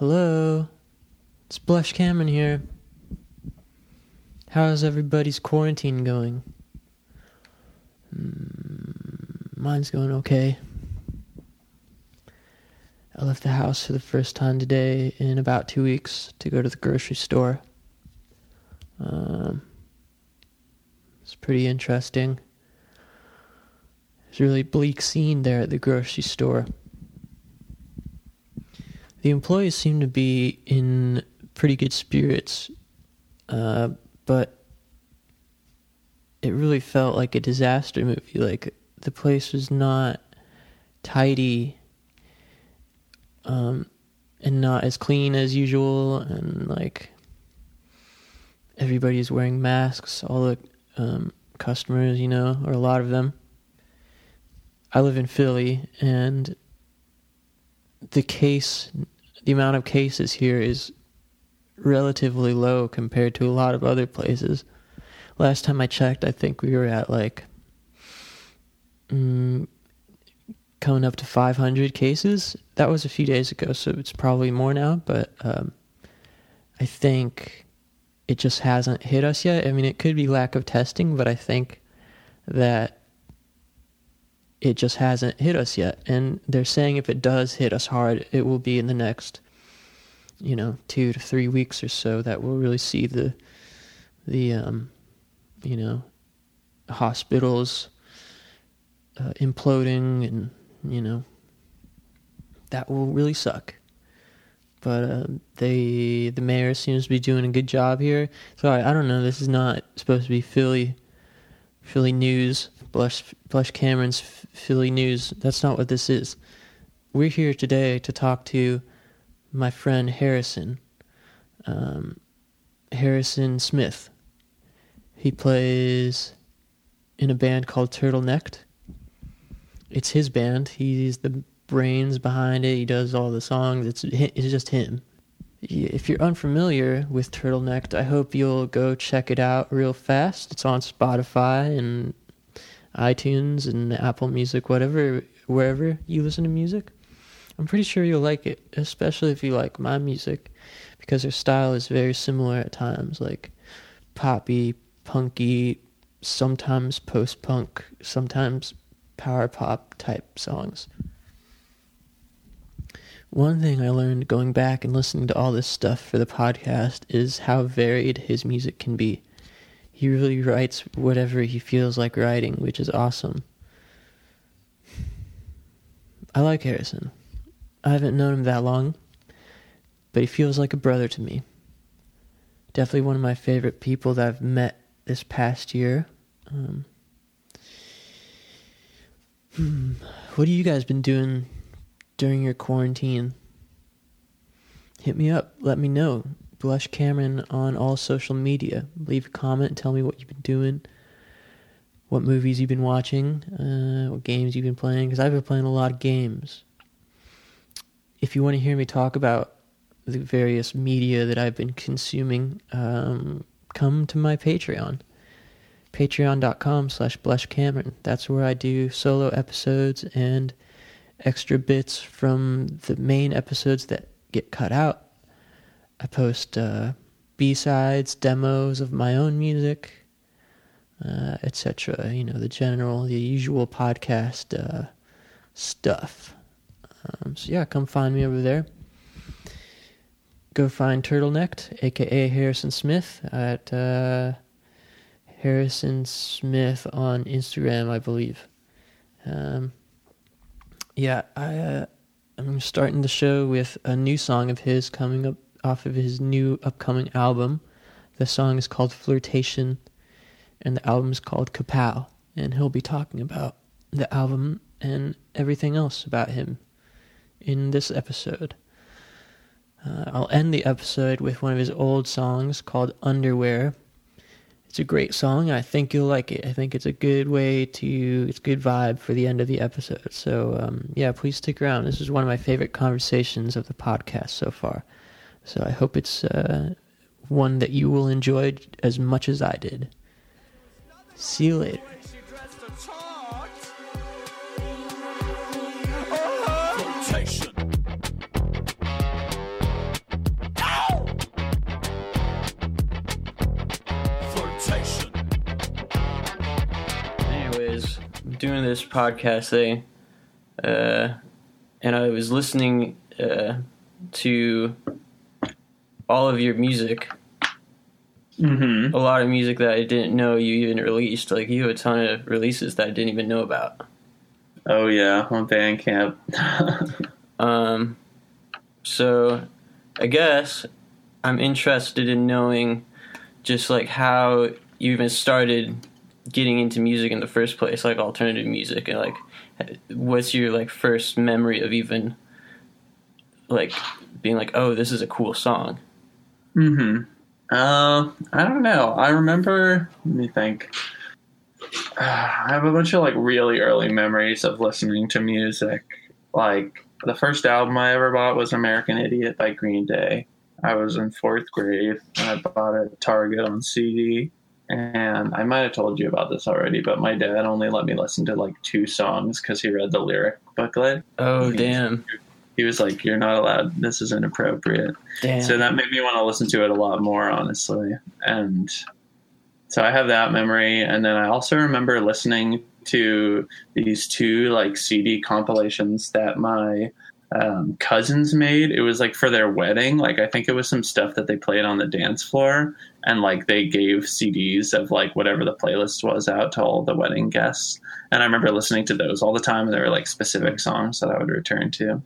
Hello, it's Blush Cameron here. How's everybody's quarantine going? Mm, mine's going okay. I left the house for the first time today in about two weeks to go to the grocery store. Um, it's pretty interesting. It's a really bleak scene there at the grocery store. The employees seem to be in pretty good spirits, uh, but it really felt like a disaster movie. Like the place was not tidy, um, and not as clean as usual, and like everybody's wearing masks. All the um, customers, you know, or a lot of them. I live in Philly, and the case, the amount of cases here is relatively low compared to a lot of other places. Last time I checked, I think we were at like mm, coming up to 500 cases. That was a few days ago, so it's probably more now. But um, I think it just hasn't hit us yet. I mean, it could be lack of testing, but I think that it just hasn't hit us yet. And they're saying if it does hit us hard, it will be in the next, you know, two to three weeks or so that we'll really see the, the, um, you know, hospitals uh, imploding and, you know, that will really suck. But uh, they, the mayor seems to be doing a good job here. Sorry, I don't know. This is not supposed to be Philly, Philly news Blush, Blush Cameron's Philly News. That's not what this is. We're here today to talk to my friend Harrison, um, Harrison Smith. He plays in a band called Turtlenecked. It's his band. He's the brains behind it. He does all the songs. It's it's just him. If you're unfamiliar with Turtlenecked, I hope you'll go check it out real fast. It's on Spotify and iTunes and Apple Music, whatever, wherever you listen to music. I'm pretty sure you'll like it, especially if you like my music, because her style is very similar at times, like poppy, punky, sometimes post punk, sometimes power pop type songs. One thing I learned going back and listening to all this stuff for the podcast is how varied his music can be he really writes whatever he feels like writing, which is awesome. I like Harrison. I haven't known him that long, but he feels like a brother to me. Definitely one of my favorite people that I've met this past year. Um, hmm, what have you guys been doing during your quarantine? Hit me up. Let me know. Blush Cameron on all social media. Leave a comment. Tell me what you've been doing, what movies you've been watching, uh, what games you've been playing. Because I've been playing a lot of games. If you want to hear me talk about the various media that I've been consuming, um, come to my Patreon. Patreon.com slash Blush Cameron. That's where I do solo episodes and extra bits from the main episodes that get cut out I post uh, B sides, demos of my own music, uh, etc. You know, the general, the usual podcast uh, stuff. Um, so, yeah, come find me over there. Go find Turtlenecked, aka Harrison Smith, at uh, Harrison Smith on Instagram, I believe. Um, yeah, I, uh, I'm starting the show with a new song of his coming up off of his new upcoming album. The song is called Flirtation, and the album is called Kapow. And he'll be talking about the album and everything else about him in this episode. Uh, I'll end the episode with one of his old songs called Underwear. It's a great song. I think you'll like it. I think it's a good way to, it's good vibe for the end of the episode. So, um, yeah, please stick around. This is one of my favorite conversations of the podcast so far. So I hope it's uh, one that you will enjoy as much as I did. See you later. Anyways, doing this podcast thing, uh, and I was listening uh, to all of your music. Mm-hmm. A lot of music that I didn't know you even released. Like you have a ton of releases that I didn't even know about. Oh yeah, on Bandcamp. Um, so I guess I'm interested in knowing just like how you even started getting into music in the first place, like alternative music, and like what's your like first memory of even like being like, oh, this is a cool song. Mm-hmm. Uh, I don't know. I remember. Let me think. I have a bunch of like really early memories of listening to music. Like the first album I ever bought was American Idiot by Green Day. I was in fourth grade and I bought it at Target on CD. And I might have told you about this already, but my dad only let me listen to like two songs because he read the lyric booklet. Oh damn, He was like, "You're not allowed. This is inappropriate." damn. So that made me want to listen to it a lot more, honestly. And so I have that memory. And then I also remember listening to these two like CD compilations that my um, cousins made. It was like for their wedding. Like I think it was some stuff that they played on the dance floor. And like they gave CDs of like whatever the playlist was out to all the wedding guests. And I remember listening to those all the time. And there were like specific songs that I would return to.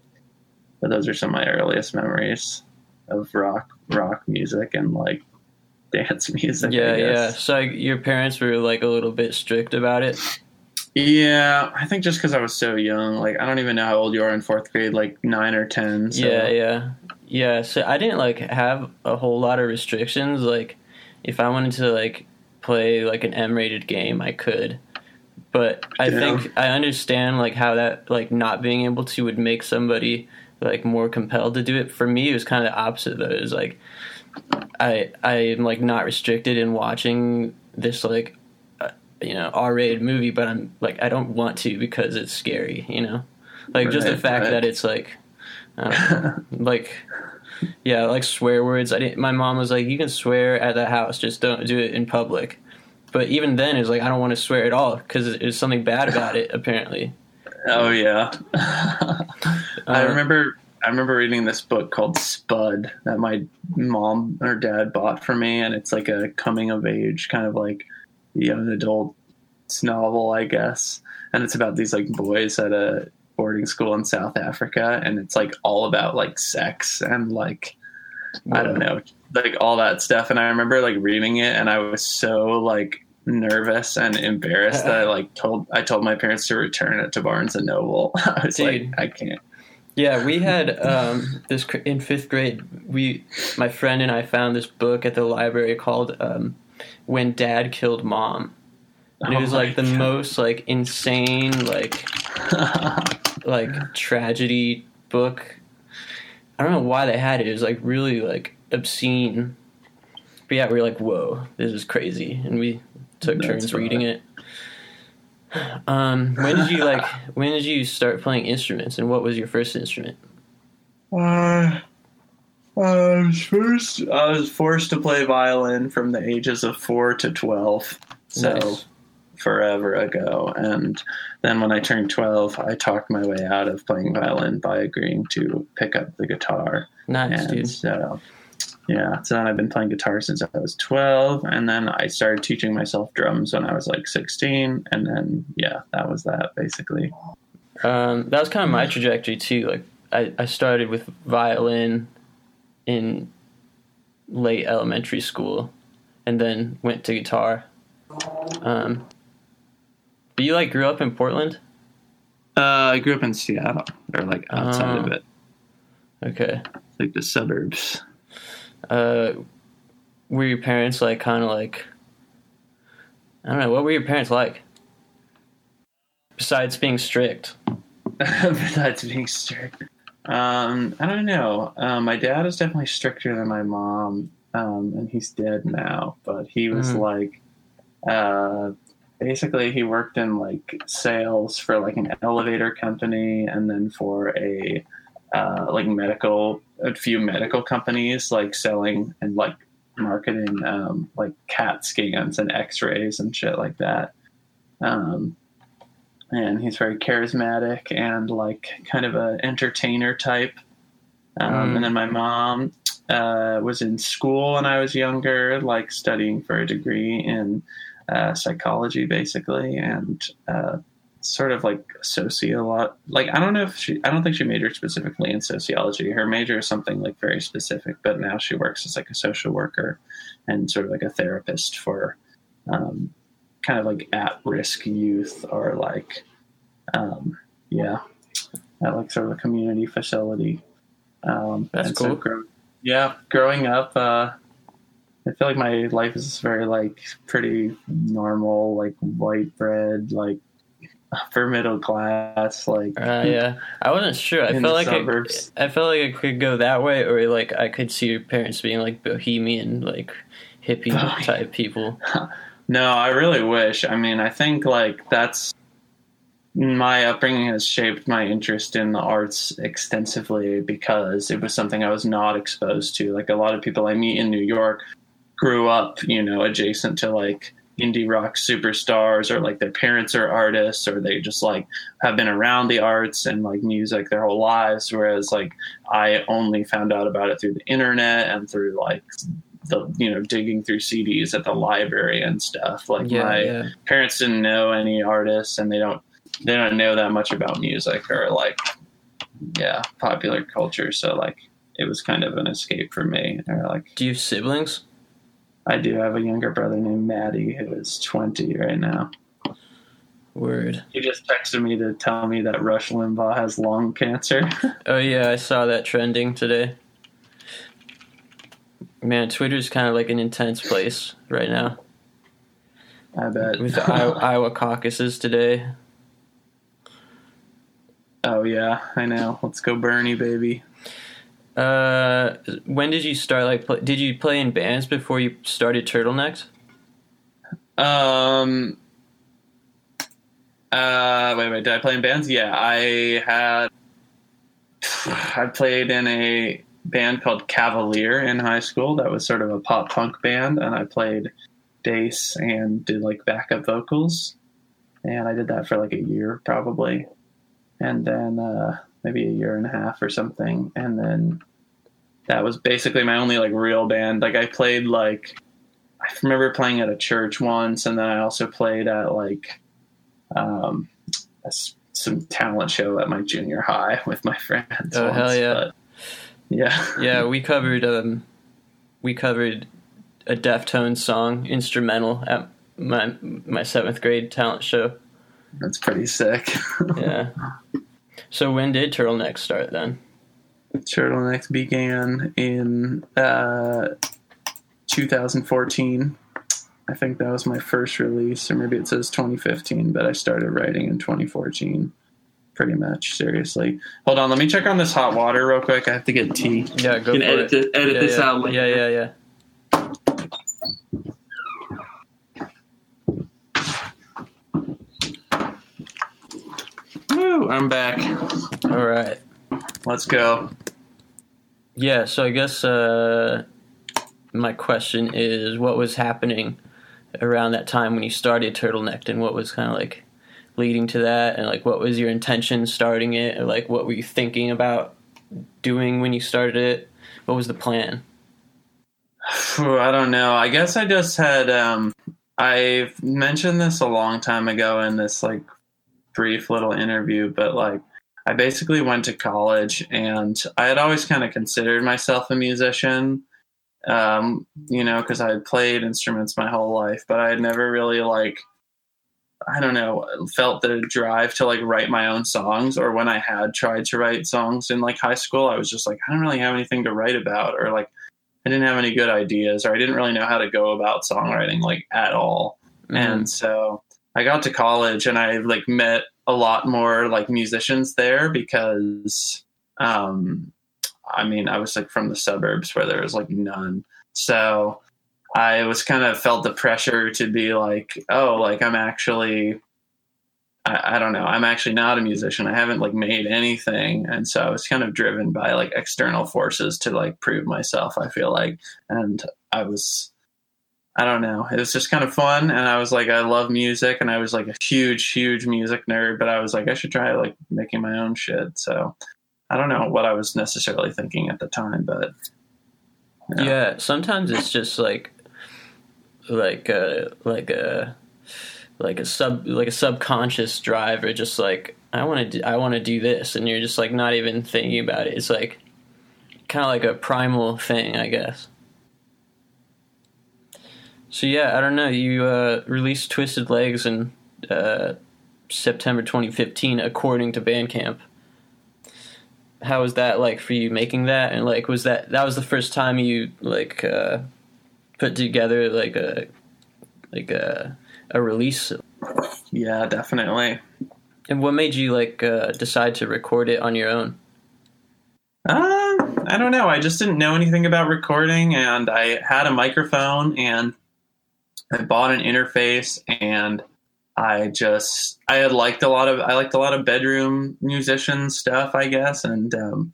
But those are some of my earliest memories of rock rock music and like dance music. Yeah, yeah. So your parents were like a little bit strict about it. Yeah, I think just because I was so young, like I don't even know how old you are in fourth grade, like nine or ten. So. Yeah, yeah, yeah. So I didn't like have a whole lot of restrictions. Like, if I wanted to like play like an M-rated game, I could. But I Yeah. think I understand like how that like not being able to would make somebody like more compelled to do it. For me, it was kind of the opposite. Though it was like I I am like not restricted in watching this like uh, you know R-rated movie, but I'm like I don't want to because it's scary. You know, like just the fact right. that it's like. Know like yeah like swear words i didn't my mom was like you can swear at the house just don't do it in public but even then it's like i don't want to swear at all because there's something bad about it apparently Oh yeah. I Uh, remember. I remember reading this book called Spud that my mom or dad bought for me, and it's like a coming of age kind of like young adult novel, I guess. And it's about these like boys at a boarding school in South Africa, and it's like all about like sex and like I don't know, like all that stuff. And I remember like reading it, and I was so like nervous and embarrassed that I like told I told my parents to return it to Barnes and Noble. I was Dude. like, I can't. yeah we had um this in fifth grade we my friend and i found this book at the library called um when dad killed mom and it Oh was my like the God. most like insane like like tragedy book. I don't know why they had it. It was like really like obscene. But yeah, we were like, "Whoa, this is crazy," and we took That's turns right. reading it. Um, when did you like? When did you start playing instruments, and what was your first instrument? Uh, I was first. I was forced to play violin from the ages of four to twelve. So Nice. forever ago, and then when I turned twelve, I talked my way out of playing violin by agreeing to pick up the guitar. Nice, and dude. so yeah so then i've been playing guitar since i was 12 and then i started teaching myself drums when i was like 16 and then yeah that was that basically Um, that was kind of my trajectory too. Like I, I started with violin in late elementary school, and then went to guitar. Um, but you like grew up in Portland? uh, i grew up in seattle or like outside of Oh. it Okay. like the suburbs Uh, were your parents like kind of like? I don't know. What were your parents like? Besides being strict. besides being strict um i don't know um, my dad is definitely stricter than my mom um, and he's dead now but he was Mhm. like uh basically he worked in like sales for like an elevator company and then for a uh, like medical a few medical companies like selling and like marketing um, like cat scans and x-rays and shit like that um, and he's very charismatic and like kind of a entertainer type. Um, Mm. And then my mom uh, was in school when I was younger, like studying for a degree in uh, psychology, basically, and uh, sort of like sociolo. Like I don't know if she, I don't think she majored specifically in sociology. Her major is something like very specific, but now she works as like a social worker and sort of like a therapist for um, kind of like at risk youth or like um, yeah, at like sort of a community facility. Um, That's and so cool. grow- yeah, growing up, uh, I feel like my life is very like pretty normal, like white bread, like upper middle class, like Uh, yeah, I wasn't sure. I felt like suburbs. I felt like it could go that way, or like I could see your parents being like bohemian, like hippie Oh, type people. No, I really wish. I mean, I think like that's my upbringing has shaped my interest in the arts extensively because it was something I was not exposed to. Like a lot of people I meet in New York grew up, you know, adjacent to like indie rock superstars or like their parents are artists or they just like have been around the arts and like music their whole lives whereas like I only found out about it through the internet and through like the you know digging through CDs at the library and stuff. Like Yeah, my yeah. parents didn't know any artists, and they don't they don't know that much about music or like yeah popular culture. So like it was kind of an escape for me. Or like Do you have siblings? I do have a younger brother named Maddie who is twenty right now. Word. He just texted me to tell me that Rush Limbaugh has lung cancer. Oh yeah, I saw that trending today. Man, Twitter's kind of like an intense place right now I bet. with the Iowa, Iowa caucuses today. oh yeah, I know. Let's go Bernie, baby. Uh, when did you start? Like, did you play in bands before you started Turtlenecks? Um. Uh, wait, wait. Did I play in bands? Yeah, I had. I played in a band called Cavalier in high school. That was sort of a pop punk band, and I played bass and did like backup vocals. And I did that for like a year, probably, and then uh, maybe a year and a half or something. And then that was basically my only like real band. Like I played like I remember playing at a church once, and then I also played at like um, a some talent show at my junior high with my friends. Oh, once, hell yeah. but- yeah, Yeah, we covered um, we covered a Deftones song instrumental at my my seventh grade talent show. that's pretty sick. Yeah. So when did Turtlenecks start then? Turtlenecks began in uh, 2014. I think that was my first release, or maybe it says 2015, but I started writing in 2014. Pretty much, seriously. Hold on, let me check on this hot water real quick. I have to get tea. Yeah, go You can for edit, it. it, edit yeah, this yeah. out later. Yeah, yeah, yeah. Woo, I'm back. All right. Let's go. Yeah, so I guess uh, my question is what was happening around that time when you started Turtleneck and what was kind of like leading to that and like what was your intention starting it or like what were you thinking about doing when you started it? What was the plan? I don't know. I guess I just had. Um, I've mentioned this a long time ago in this like brief little interview, but like I basically went to college and I had always kind of considered myself a musician. Um, you know, because I had played instruments my whole life, but I had never really like I don't know, felt the drive to like write my own songs or when I had tried to write songs in like high school, I was just like, I don't really have anything to write about or like I didn't have any good ideas or I didn't really know how to go about songwriting like at all. Mm-hmm. And so I got to college and I like met a lot more like musicians there because um I mean I was like from the suburbs where there was like none. So I was kind of felt the pressure to be like, oh, like I'm actually I, I don't know, I'm actually not a musician. I haven't like made anything. And so I was kind of driven by like external forces to like prove myself, I feel like. And I was I don't know. It was just kind of fun, and I was like, I love music, and I was like a huge, huge music nerd. But I was like, I should try like making my own shit. So I don't know what I was necessarily thinking at the time, but yeah, sometimes it's just like like a like a like a sub like a subconscious drive, or just like I want to I want to do this, and you're just like not even thinking about it. It's like kind of like a primal thing, I guess. So yeah, I don't know. You uh, released Twisted Legs in uh, September 2015, according to Bandcamp. How was that like for you making that? And like, was that that was the first time you like uh, put together like a like a a release? Yeah, definitely. And what made you like uh, decide to record it on your own? Uh, I don't know. I just didn't know anything about recording, and I had a microphone, and I bought an interface and I just I had liked a lot of I liked a lot of bedroom musician stuff, I guess, and um,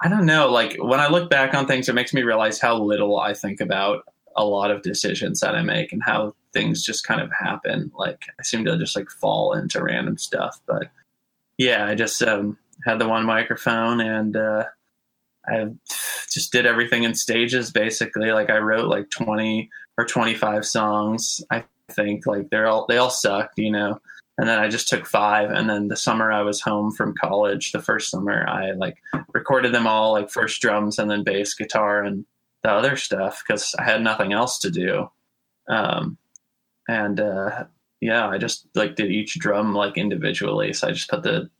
I don't know. Like when I look back on things, it makes me realize how little I think about a lot of decisions that I make and how things just kind of happen. Like I seem to just like fall into random stuff, but yeah, I just um, had the one microphone and uh, I just did everything in stages basically. Like I wrote like 20 or 25 songs. I think like they're all, they all sucked, you know? And then I just took five. And then the summer I was home from college, the first summer I like recorded them all like first drums and then bass guitar and the other stuff because I had nothing else to do. Um, and, uh, yeah, I just like did each drum like individually. So I just put the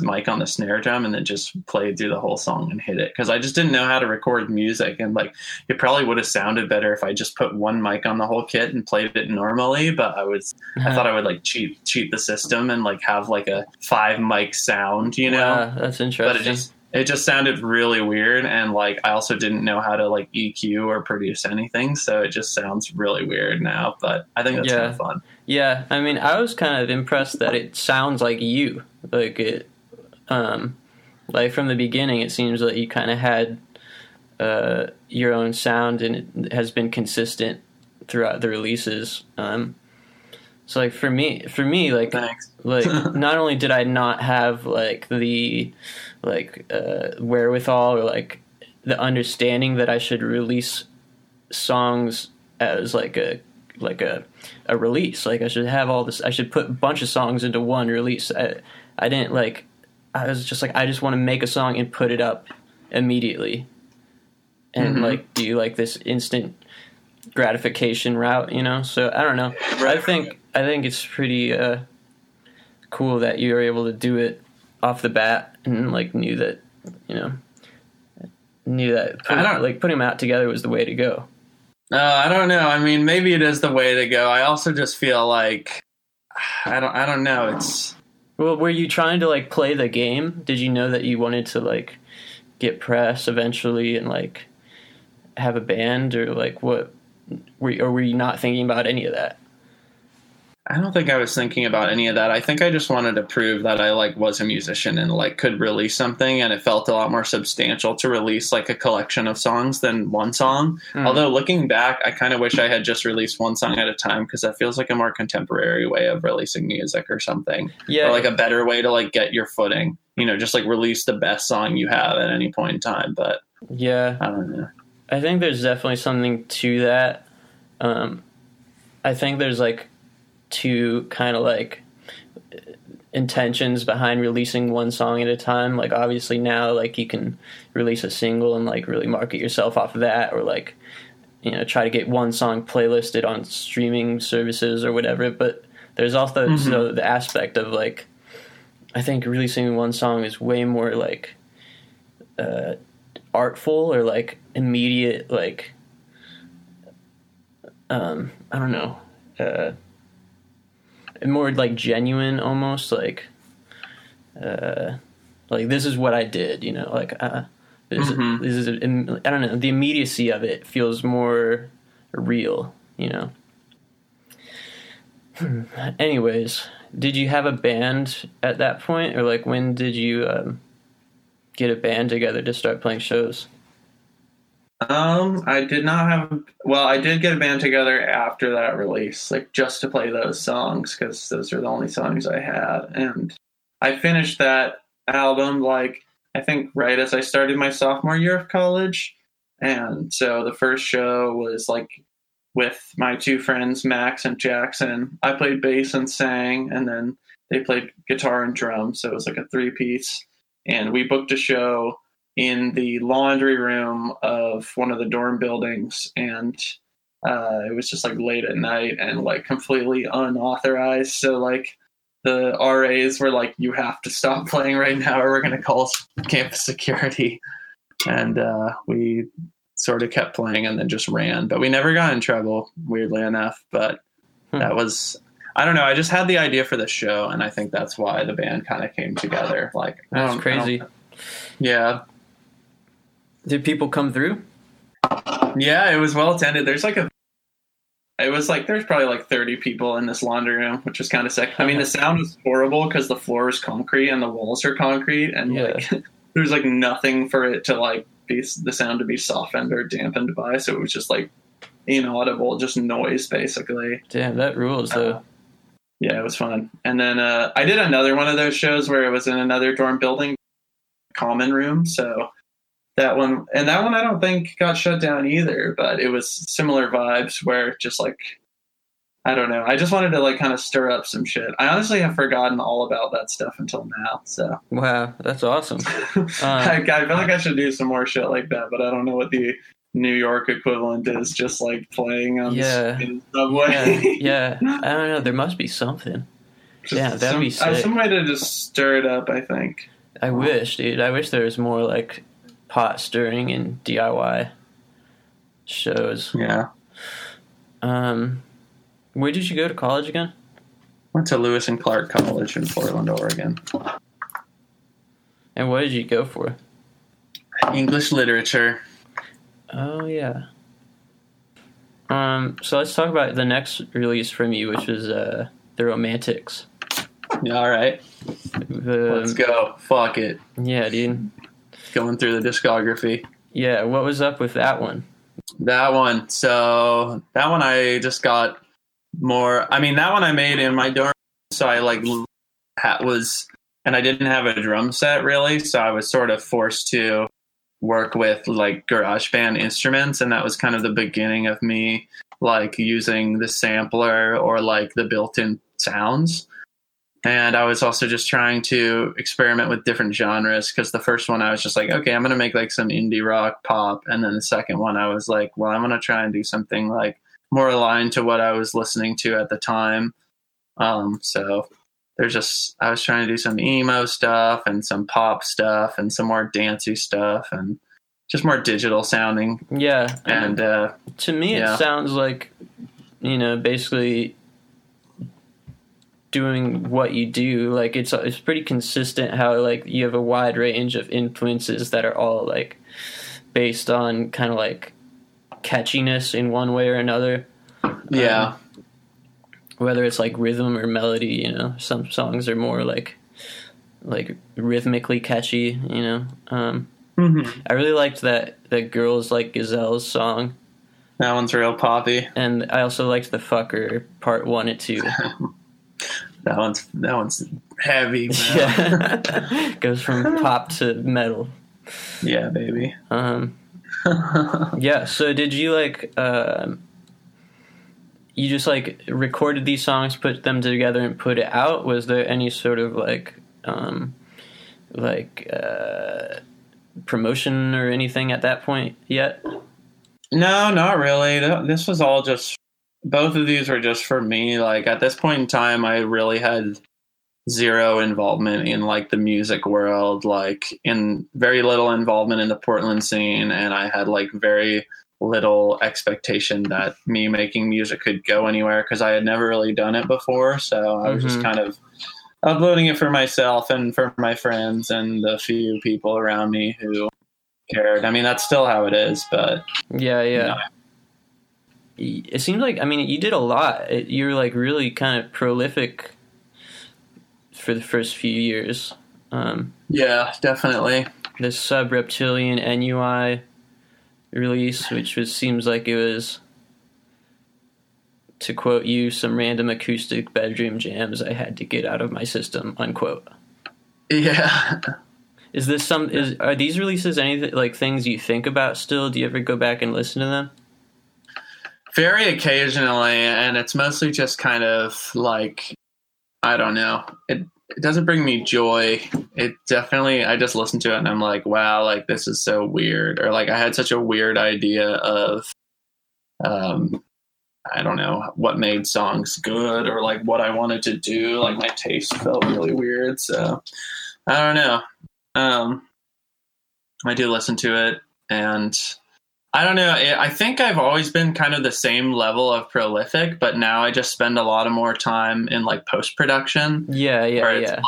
mic on the snare drum and then just played through the whole song and hit it. Because I just didn't know how to record music and like it probably would have sounded better if I just put one mic on the whole kit and played it normally but I was uh-huh. I thought I would like cheat cheat the system and like have like a five mic sound you know? Yeah, that's interesting but it just it just sounded really weird and like I also didn't know how to like EQ or produce anything so it just sounds really weird now but I think that's yeah. kind of fun. Yeah I mean I was kind of impressed that it sounds like you. Like it um, like from the beginning, it seems like you kind of had uh, your own sound, and it has been consistent throughout the releases. Um, so like for me, for me, like Thanks. like not only did I not have like the like uh, wherewithal or like the understanding that I should release songs as like a like a a release. Like I should have all this. I should put a bunch of songs into one release. I I didn't like I was just like, I just want to make a song and put it up immediately, and mm-hmm. like do like this instant gratification route, you know. So I don't know. I think I think it's pretty uh, cool that you were able to do it off the bat and like knew that you know knew that put, like putting them out together was the way to go. Uh, I don't know. I mean, maybe it is the way to go. I also just feel like I don't. I don't know. It's well, were you trying to like play the game? Did you know that you wanted to like get press eventually and like have a band or like what? Were or were you not thinking about any of that? I don't think I was thinking about any of that. I think I just wanted to prove that I like was a musician and like could release something and it felt a lot more substantial to release like a collection of songs than one song. Mm. Although looking back, I kind of wish I had just released one song at a time because that feels like a more contemporary way of releasing music or something. Yeah. Or like a better way to like get your footing. You know, just like release the best song you have at any point in time, but Yeah. I don't know. I think there's definitely something to that. Um I think there's like to kind of like intentions behind releasing one song at a time like obviously now like you can release a single and like really market yourself off of that or like you know try to get one song playlisted on streaming services or whatever but there's also mm-hmm. so the aspect of like i think releasing one song is way more like uh artful or like immediate like um i don't know uh more like genuine almost like uh like this is what I did you know like uh this, mm-hmm. this is I don't know the immediacy of it feels more real you know. Anyways did you have a band at that point? Or like when did you um, get a band together to start playing shows Um, I did not have. Well, I did get a band together after that release, like just to play those songs because those are the only songs I had, and I finished that album like I think right as I started my sophomore year of college, and so the first show was like with my two friends Max and Jackson. I played bass and sang, and then they played guitar and drums, so it was like a three piece. And we booked a show in the laundry room of one of the dorm buildings and uh, it was just like late at night and like completely unauthorized so like the ras were like you have to stop playing right now or we're going to call campus security and uh, we sort of kept playing and then just ran but we never got in trouble weirdly enough but hmm. that was I don't know. I just had the idea for the show, and I think that's why the band kind of came together. Like that's crazy. Yeah, did people come through? Yeah, it was well attended. There's like a it was like there's probably like 30 people in this laundry room, which was kind of sick. I mean, the sound was horrible because the floor is concrete and the walls are concrete, and yeah. like there's like nothing for it to like be the sound to be softened or dampened by. So it was just like inaudible, just noise basically. Damn, that rules though. Uh, yeah, it was fun. And then uh, I did another one of those shows where it was in another dorm building, common room. So that one and that one I don't think got shut down either, but it was similar vibes where just like I don't know. I just wanted to like kind of stir up some shit. I honestly have forgotten all about that stuff until now. So wow, that's awesome. Um, I, I feel like I should do some more shit like that, but I don't know what the New York equivalent is. Just like playing on yeah, subway. Yeah, yeah, I don't know. There must be something. Just yeah, that'd some, be sick. Some way to just stir it up. I think. I wish, dude. I wish there was more like pot stirring and DIY shows. Yeah. Um, where did you go to college again? Went to Lewis and Clark College in Portland, Oregon. And what did you go for? English literature. Oh yeah. Um, so let's talk about the next release from you, which was uh, the Romantics. Yeah, all right. The, let's go. Fuck it. Yeah, dude going through the discography. Yeah, what was up with that one? That one. So that one I just got more. I mean, that one I made in my dorm. So I like that was, and I didn't have a drum set really. So I was sort of forced to work with like GarageBand instruments, and that was kind of the beginning of me like using the sampler or like the built-in sounds and I was also just trying to experiment with different genres because the first one I was just like, okay, I'm gonna make like some indie rock pop, and then the second one I was like, well, I'm gonna try and do something like more aligned to what I was listening to at the time. Um, so there's just I was trying to do some emo stuff and some pop stuff and some more dancey stuff and just more digital sounding. Yeah, and uh, to me, yeah. it sounds like you know basically doing what you do like it's it's pretty consistent how like you have a wide range of influences that are all like based on kind of like catchiness in one way or another. Yeah. Um, whether it's like rhythm or melody you know some songs are more like like rhythmically catchy you know um mm-hmm. i really liked that that girls like gazelles song. That one's real poppy. And i also liked the fucker part one and two that one's that one's heavy. Yeah. Goes from pop to metal. Yeah, baby. Um. yeah. So did you like? Uh, you just like recorded these songs, put them together, and put it out. Was there any sort of like, um, like uh, promotion or anything at that point yet? No, not really. This was all just both of these were just for me. Like at this point in time, I really had zero involvement in like the music world, like in very little involvement in the Portland scene, and I had like very little expectation that me making music could go anywhere because I had never really done it before. So I was mm-hmm. just kind of uploading it for myself and for my friends and the few people around me who cared. I mean, that's still how it is, but yeah, yeah. You know, it seems like I mean you did a lot. You're like really kind of prolific for the first few years. Um, yeah, definitely. The sub reptilian Ennui, release, which was seems like it was to quote you, some random acoustic bedroom jams I had to get out of my system, unquote. Yeah. Is this some is are these releases anything like things you think about still? Do you ever go back and listen to them? Very occasionally, and it's mostly just kind of like I don't know. It it doesn't bring me joy. It definitely I just listen to it and I'm like, wow, like this is so weird. Or like I had such a weird idea of um I don't know what made songs good or like what I wanted to do. Like my taste felt really weird. So I don't know. Um, I do listen to it, and I don't know. I think I've always been kind of the same level of prolific, but now I just spend a lot of more time in like post production. Yeah, yeah, yeah. Like,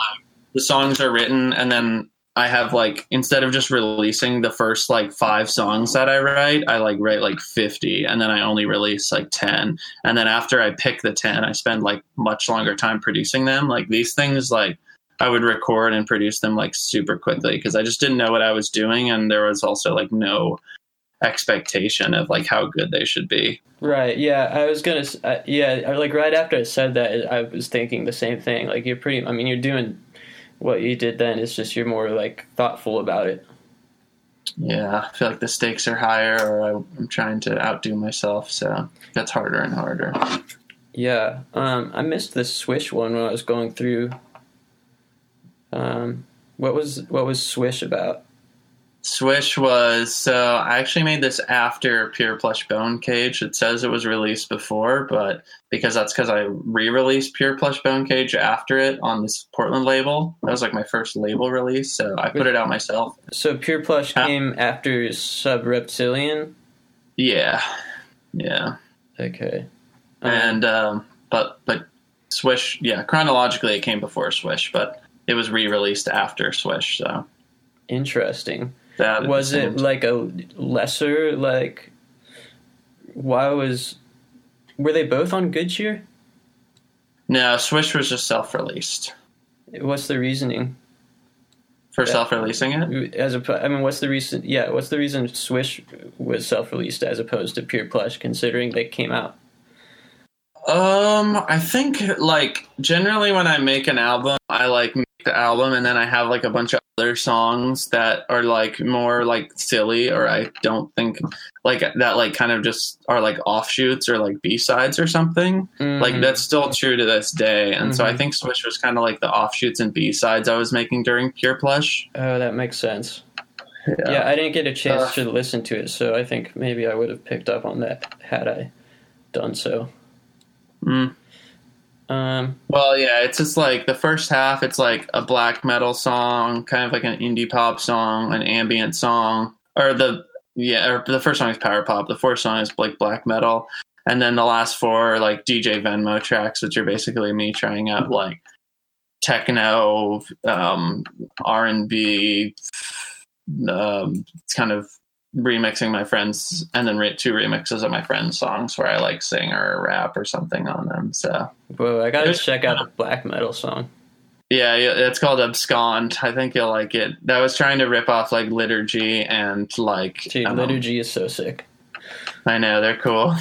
the songs are written, and then I have like instead of just releasing the first like five songs that I write, I like write like 50 and then I only release like 10. And then after I pick the 10, I spend like much longer time producing them. Like these things like I would record and produce them like super quickly because I just didn't know what I was doing and there was also like no expectation of like how good they should be. Right. Yeah. I was gonna. Uh, yeah. Like right after I said that, I was thinking the same thing. Like you're pretty. I mean, you're doing what you did then. It's just you're more like thoughtful about it. Yeah, I feel like the stakes are higher, or I'm trying to outdo myself, so that's harder and harder. Yeah, um, I missed the Swish one when I was going through. Um, what was what was Swish about? Swish was so I actually made this after Pure Plush Bone Cage. It says it was released before, but because that's because I re-released Pure Plush Bone Cage after it on this Portland label. That was like my first label release, so I put it out myself. So Pure Plush uh, came after Sub Reptilian. Yeah, yeah. Okay. Um, and um, but but Swish, yeah, chronologically it came before Swish, but it was re-released after Swish. So interesting that was it like a lesser like why was were they both on good cheer? No swish was just self-released. What's the reasoning? For self-releasing it? As a i mean what's the reason yeah what's the reason swish was self-released as opposed to pure plush considering they came out um i think like generally when i make an album i like make the album and then I have like a bunch of other songs that are like more like silly or I don't think like that like kind of just are like offshoots or like B-sides or something. Mm-hmm. Like that's still true to this day. And mm-hmm. so I mm-hmm. think Swish was kind of like the offshoots and B-sides I was making during Pure Plush. Oh, that makes sense. Yeah, yeah I didn't get a chance uh, to listen to it, so I think maybe I would have picked up on that had I done so. Mm. Um, well, yeah, it's just like the first half. It's like a black metal song, kind of like an indie pop song, an ambient song, or the yeah, or the first song is power pop. The fourth song is like black metal, and then the last four are like DJ Venmo tracks, which are basically me trying out like techno, um, R and B, um, it's kind of remixing my friends and then re- two remixes of my friends' songs where I like sing or rap or something on them. So, whoa, I gotta check out the black metal song. Yeah, it's called Abscond. I think you'll like it. That was trying to rip off like liturgy and like Dude, um, liturgy is so sick. I know they're cool.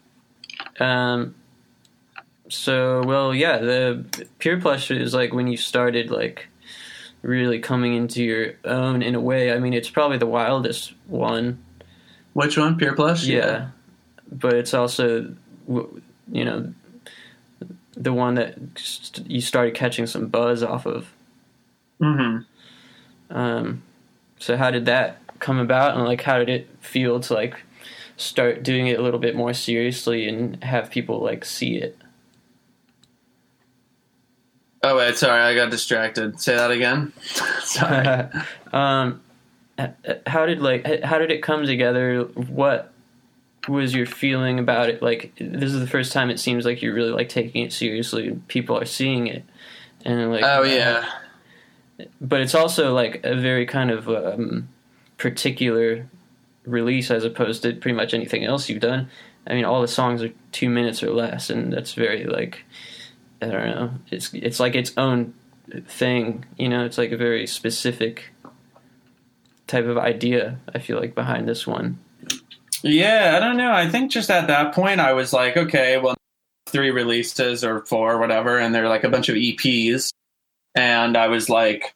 um. So well, yeah, the pure plush is like when you started like really coming into your own in a way. I mean, it's probably the wildest one. Which one? Pure Plush? Yeah. yeah. But it's also, you know, the one that you started catching some buzz off of. Mm-hmm. Um, so how did that come about, and like how did it feel to like start doing it a little bit more seriously and have people like see it? Oh wait, sorry, I got distracted. Say that again. sorry. um, how did like how did it come together? What was your feeling about it? Like this is the first time it seems like you're really like taking it seriously. People are seeing it, and like oh yeah. But it's also like a very kind of um, particular release as opposed to pretty much anything else you've done. I mean, all the songs are two minutes or less, and that's very like I don't know. It's it's like its own thing. You know, it's like a very specific type of idea. I feel like behind this one. Yeah, I don't know. I think just at that point, I was like, okay, well, three releases or four, whatever, and they're like a bunch of EPs, and I was like,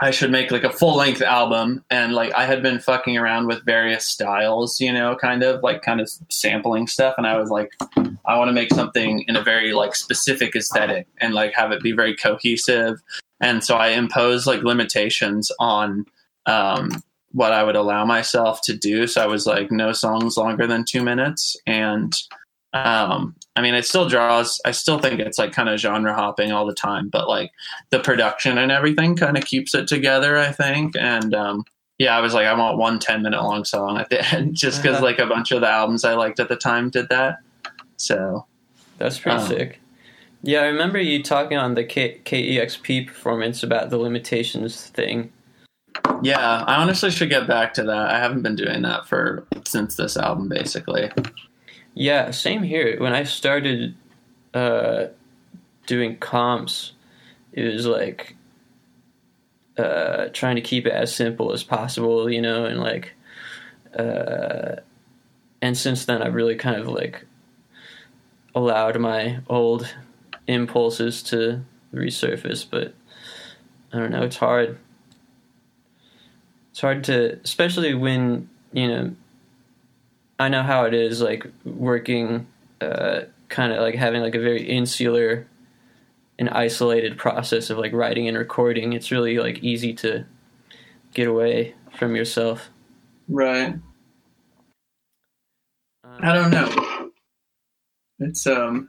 I should make like a full length album, and like I had been fucking around with various styles, you know, kind of like kind of sampling stuff, and I was like, I want to make something in a very like specific aesthetic and like have it be very cohesive, and so I imposed like limitations on um, what I would allow myself to do. So I was like, no songs longer than two minutes. And um, I mean, it still draws, I still think it's like kind of genre hopping all the time, but like the production and everything kind of keeps it together, I think. And um, yeah, I was like, I want one 10 minute long song at the end just because Uh-huh. like a bunch of the albums I liked at the time did that. So That's pretty Um, sick. Yeah, I remember you talking on the K- KEXP performance about the limitations thing. yeah, I honestly should get back to that. I haven't been doing that for since this album, basically. Yeah, same here. When I started uh, doing comps, it was like uh, trying to keep it as simple as possible, you know, and like, uh, and since then I've really kind of like allowed my old impulses to resurface, but I don't know, it's hard. It's hard to, especially when, you know, I know how it is, like working, uh, kind of like having like a very insular and isolated process of like writing and recording. It's really like easy to get away from yourself. Right. I don't know. It's um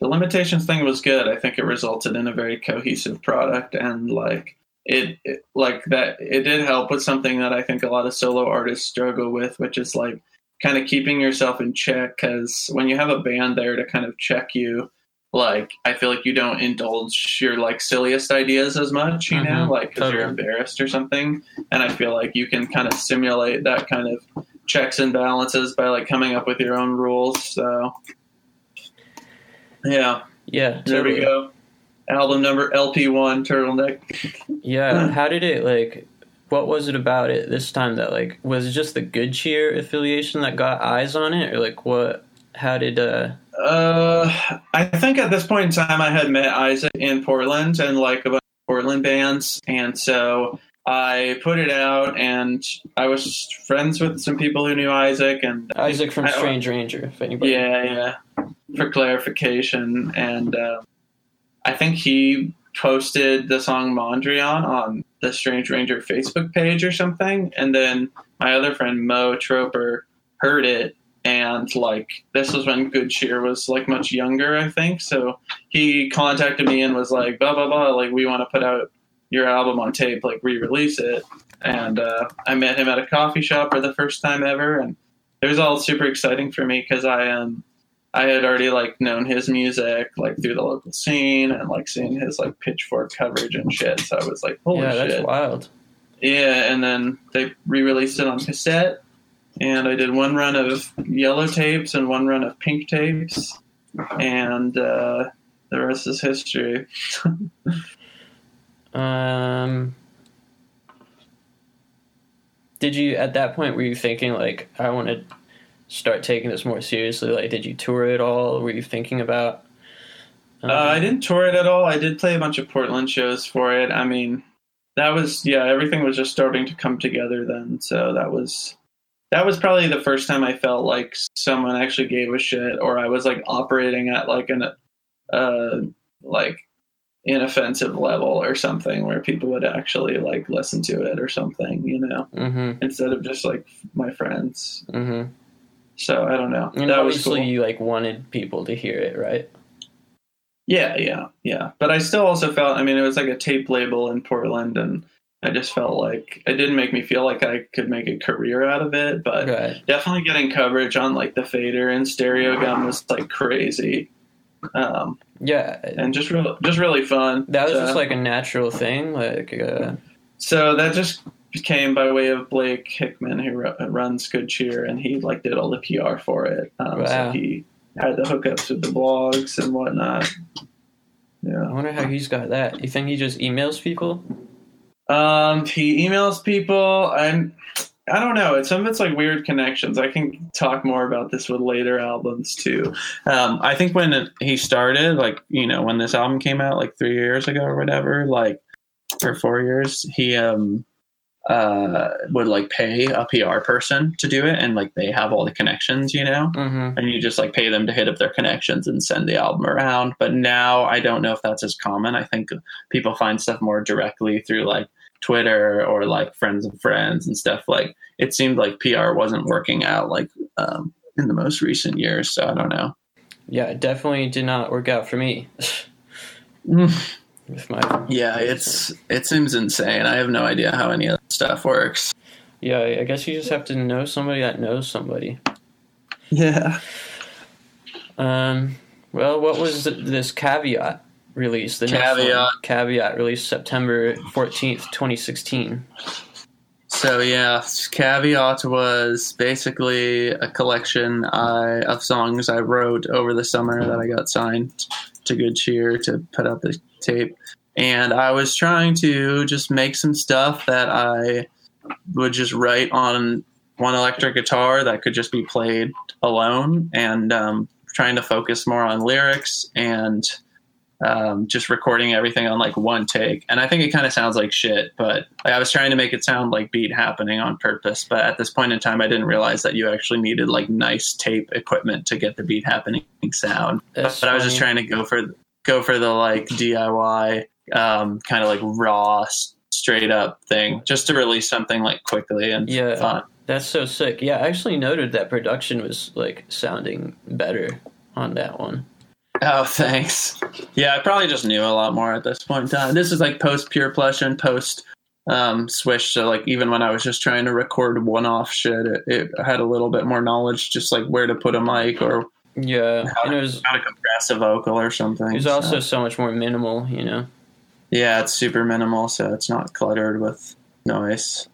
the limitations thing was good. I think it resulted in a very cohesive product and like it, it like that it did help with something that I think a lot of solo artists struggle with, which is like kind of keeping yourself in check cuz when you have a band there to kind of check you like I feel like you don't indulge your like silliest ideas as much, you know, Mhm, like cuz you're embarrassed or something. And I feel like you can kind of simulate that kind of checks and balances by like coming up with your own rules. So yeah, Yeah, there we go. Album number LP one turtleneck. Yeah, how did it like? What was it about it this time that like was it just the Good Cheer affiliation that got eyes on it, or like what? How did uh? Uh, I think at this point in time, I had met Isaac in Portland and like a bunch of Portland bands, and so I put it out, and I was friends with some people who knew Isaac, and Isaac from I- Strange Ranger, if anybody. Yeah, yeah. For clarification, and uh, I think he posted the song Mondrian on the Strange Ranger Facebook page or something, and then my other friend Mo Troper heard it, and like this was when Good Cheer was like much younger, I think. So he contacted me and was like, blah blah blah, like we want to put out your album on tape, like re-release it. And uh, I met him at a coffee shop for the first time ever, and it was all super exciting for me because I um I had already like known his music like through the local scene and like seeing his like pitchfork coverage and shit. So I was like, holy yeah, that's wild. Yeah, and then they re-released it on cassette, and I did one run of yellow tapes and one run of pink tapes, and uh, the rest is history. Um, did you at that point were you thinking like I want to start taking this more seriously? Like, did you tour it all? Were you thinking about? um, Uh, I didn't tour it at all. I did play a bunch of Portland shows for it. I mean, that was yeah, everything was just starting to come together then. So that was that was probably the first time I felt like someone actually gave a shit, or I was like operating at like an uh like inoffensive level or something where people would actually like listen to it or something, you know, Mm-hmm. instead of just like my friends. Mm-hmm. So I don't know. And that was obviously, cool. you like wanted people to hear it, right? Yeah, yeah, yeah. But I still also felt, I mean, it was like a tape label in Portland, and I just felt like it didn't make me feel like I could make a career out of it. But definitely getting coverage on like the Fader and Stereogum was like crazy, um, Yeah. and just real, just really fun. That was So- just like a natural thing. Like, uh, so that just came by way of Blake Hickman, who ru- runs Good Cheer, and he like did all the PR for it. Um, Wow. So he had the hookups with the blogs and whatnot. Yeah. I wonder how he's got that. You think he just emails people? Um, he emails people. I'm. I don't know. It's some of it's like weird connections. I can talk more about this with later albums too. Um, I think when he started, like you know, when this album came out, like three years ago or whatever, like for four years, he um uh would like pay a PR person to do it, and like they have all the connections, you know, Mm-hmm. and you just like pay them to hit up their connections and send the album around. But now I don't know if that's as common. I think people find stuff more directly through like Twitter or like friends of friends and stuff. Like it seemed like PR wasn't working out like um, in the most recent years. So I don't know. Yeah, it definitely did not work out for me. With my yeah, it's it seems insane. I have no idea how any of that stuff works. yeah, I guess you just have to know somebody that knows somebody. Yeah. Um, well, what was th- this caveat release? The next Caveat. one. caveat released September fourteenth, twenty sixteen. So yeah, Caveat was basically a collection I, of songs I wrote over the summer that I got signed to Good Cheer to put out the tape, and I was trying to just make some stuff that I would just write on one electric guitar that could just be played alone, and um, trying to focus more on lyrics and um, just recording everything on like one take. And I think it kind of sounds like shit, but like, I was trying to make it sound like beat happening on purpose. But at this point in time, I didn't realize that you actually needed like nice tape equipment to get the beat happening sound. That's but I was just trying to go for go for the like DIY um, kind of like raw, straight up thing, just to release something like quickly and Yeah. fun. That's so sick. Yeah, I actually noted that production was like sounding better on that one. Oh, thanks. Yeah, I probably just knew a lot more at this point in time. This is like post Pure Plush and post um, Swish. So, like, even when I was just trying to record one off shit, it, it had a little bit more knowledge, just like where to put a mic or Yeah, and it was not a compressive vocal or something. it was So, also so much more minimal. You know. yeah, it's super minimal, so it's not cluttered with noise.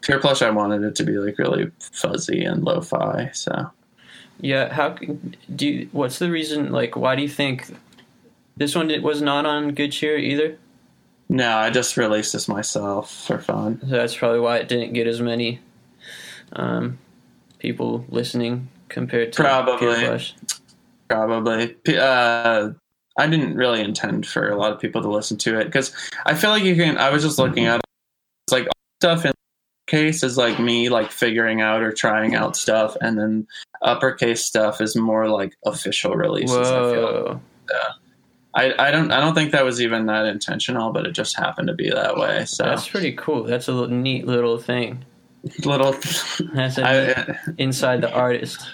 Pure Plush, I wanted it to be like really fuzzy and lo fi. So, Yeah, how do you, what's the reason? Like, why do you think this one was not on Good Cheer either? no, I just released this myself for fun. So that's probably why it didn't get as many um, people listening compared to Probably. Probably. Uh, I didn't really intend for a lot of people to listen to it because I feel like you can. I was just looking at it, it's like stuff in case is like me like figuring out or trying out stuff, and then uppercase stuff is more like official releases. I feel. Whoa! I, I don't I don't think that was even that intentional, but it just happened to be that way. So That's pretty cool. That's a little, neat little thing. little. That's a neat inside the artist.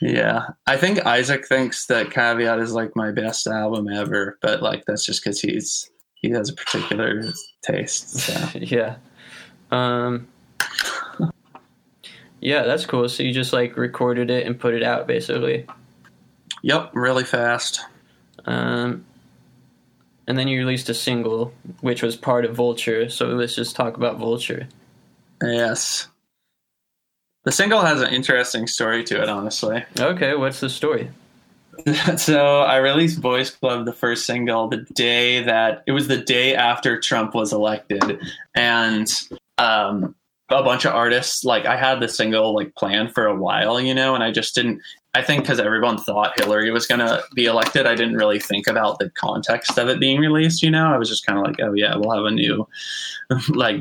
Yeah, I think Isaac thinks that Caveat is like my best album ever, but like that's just because he's he has a particular taste. So. yeah. Um. Yeah, that's cool. So you just like recorded it and put it out, basically. Yep, really fast. Um, and then you released a single, which was part of Vulture. So let's just talk about Vulture. Yes. The single has an interesting story to it, honestly. Okay, what's the story? so I released Boys Club, the first single, the day that it was the day after Trump was elected, and um, a bunch of artists like I had the single like planned for a while, you know, and I just didn't. I think because everyone thought Hillary was going to be elected, I didn't really think about the context of it being released. You know, I was just kind of like, oh yeah, we'll have a new, like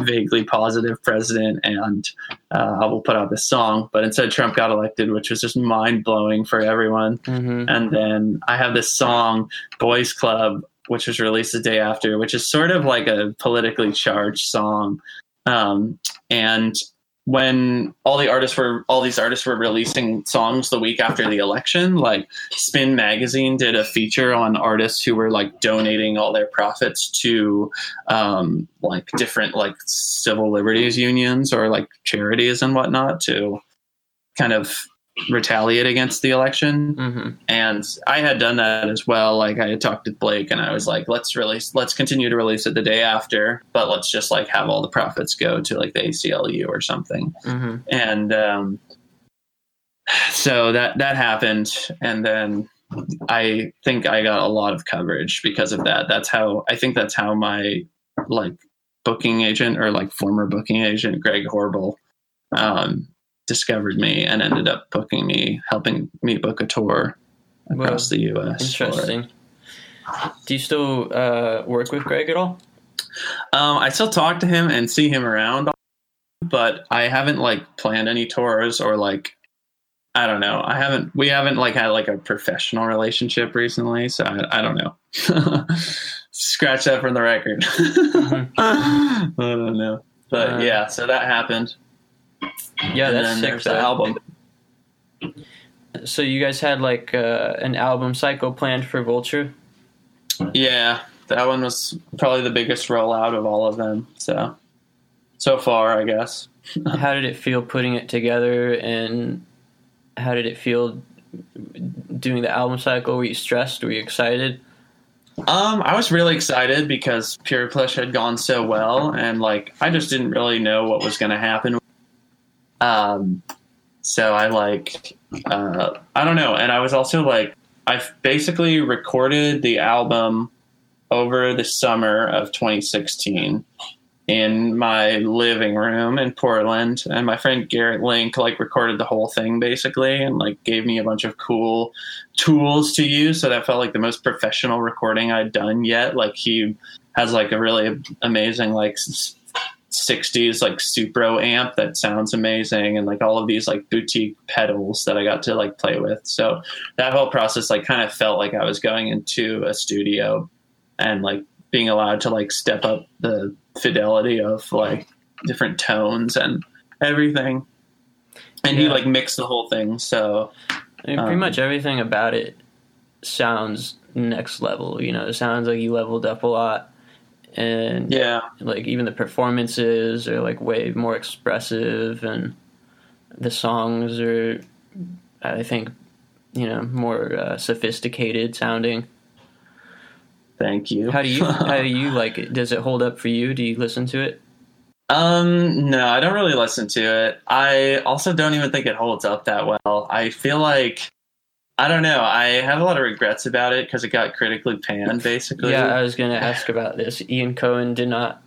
vaguely positive president, and uh, I will put out this song. But instead, Trump got elected, which was just mind blowing for everyone. Mm-hmm. And then I have this song, Boys Club, which was released the day after, which is sort of like a politically charged song. Um, and when all the artists were all these artists were releasing songs the week after the election like spin magazine did a feature on artists who were like donating all their profits to um, like different like civil liberties unions or like charities and whatnot to kind of retaliate against the election Mm-hmm. and I had done that as well. Like I had talked to Blake, and I was like, "Let's release, let's continue to release it the day after, but let's just like have all the profits go to like the ACLU or something." Mm-hmm. And um, so that that happened, and then I think I got a lot of coverage because of that. That's how I think that's how my like booking agent or like former booking agent Greg Horble um, discovered me and ended up booking me, helping me book a tour across the U.S. Interesting. Do you still uh, work with Greg at all? Um, I still talk to him and see him around, but I haven't like planned any tours or like I don't know. I haven't. We haven't like had like a professional relationship recently, so I, I don't know. Scratch that from the record. I don't know, but Uh, yeah. So that happened. Yeah, and that's sick. the album. So you guys had like uh, an album cycle planned for Vulture. Yeah, that one was probably the biggest rollout of all of them. So so far, I guess. how did it feel putting it together, and how did it feel doing the album cycle? Were you stressed? Were you excited? Um, I was really excited because Pure Plush had gone so well, and like I just didn't really know what was going to happen. Um, so I like, uh, I don't know, and I was also like, I basically recorded the album over the summer of 2016 in my living room in Portland, and my friend Garrett Link like recorded the whole thing basically, and like gave me a bunch of cool tools to use. So that felt like the most professional recording I'd done yet. Like he has like a really amazing like 60s like Supro amp that sounds amazing, and like all of these like boutique pedals that I got to like play with. So that whole process like kind of felt like I was going into a studio and like being allowed to like step up the fidelity of like different tones and everything. And he Yeah. like mixed the whole thing. So I mean, pretty Um, much everything about it sounds next level. You know, it sounds like you leveled up a lot, and yeah, like even the performances are like way more expressive, and the songs are, I think, you know, more uh, sophisticated sounding. thank you. How do you how do you like it? Does it hold up for you? Do you listen to it? Um, no, I don't really listen to it. I also don't even think it holds up that well. I feel like I don't know. I have a lot of regrets about it because it got critically panned, basically. Yeah, I was going to ask about this. Ian Cohen did not.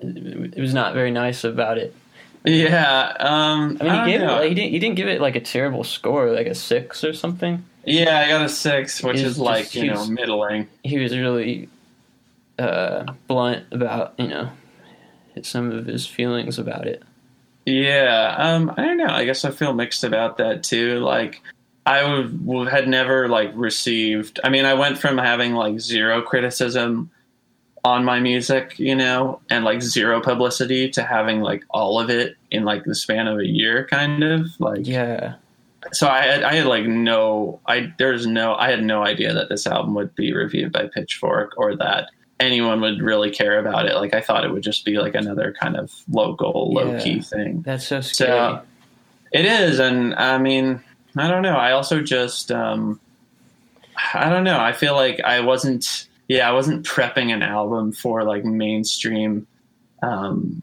It was not very nice about it. Yeah. Um, I mean, don't he gave it. Like, he didn't. He didn't give it like a terrible score, like a six or something. yeah, I got a six, which is like just- you know middling. He was really uh, blunt about you know some of his feelings about it. Yeah, um, I don't know. I guess I feel mixed about that too. Like, I would, had never like received. I mean, I went from having like zero criticism on my music, you know, and like zero publicity to having like all of it in like the span of a year, kind of like. Yeah, So I had, I had like no, I there's no, I had no idea that this album would be reviewed by Pitchfork or that anyone would really care about it. Like I thought it would just be like another kind of local, low key thing. that's so scary. So It is, and I mean, I don't know. I also just, um, I don't know. I feel like I wasn't, yeah, I wasn't prepping an album for like mainstream um,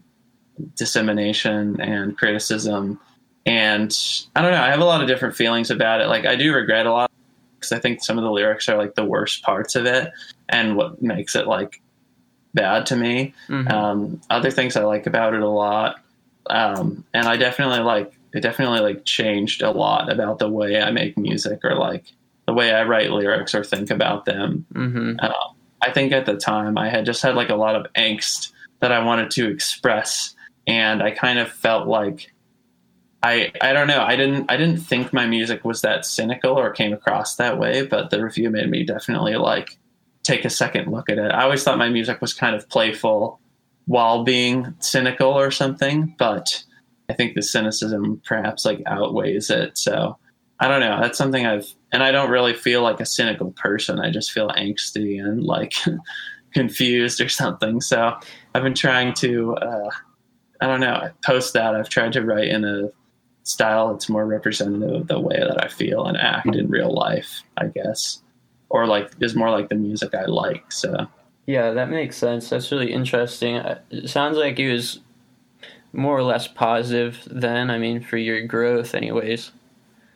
dissemination and criticism. And I don't know. I have a lot of different feelings about it. Like, I do regret a lot because I think some of the lyrics are like the worst parts of it and what makes it like bad to me. Mhm. Um, other things I like about it a lot, um, and I definitely like it. Definitely like changed a lot about the way I make music or like the way I write lyrics or think about them. Mhm. I think at the time I had just had like a lot of angst that I wanted to express, and I kind of felt like I I don't know I didn't I didn't think my music was that cynical or came across that way, but the review made me definitely like take a second look at it. I always thought my music was kind of playful while being cynical or something, but I think the cynicism perhaps like outweighs it. So I don't know. That's something I've, and I don't really feel like a cynical person. I just feel angsty and like confused or something. So I've been trying to, uh, I don't know, post that. I've tried to write in a style that's more representative of the way that I feel and act in real life, I guess, or like is more like the music I like. So Yeah, that makes sense. That's really interesting. It sounds like he was more or less positive then. I mean, for your growth, anyways.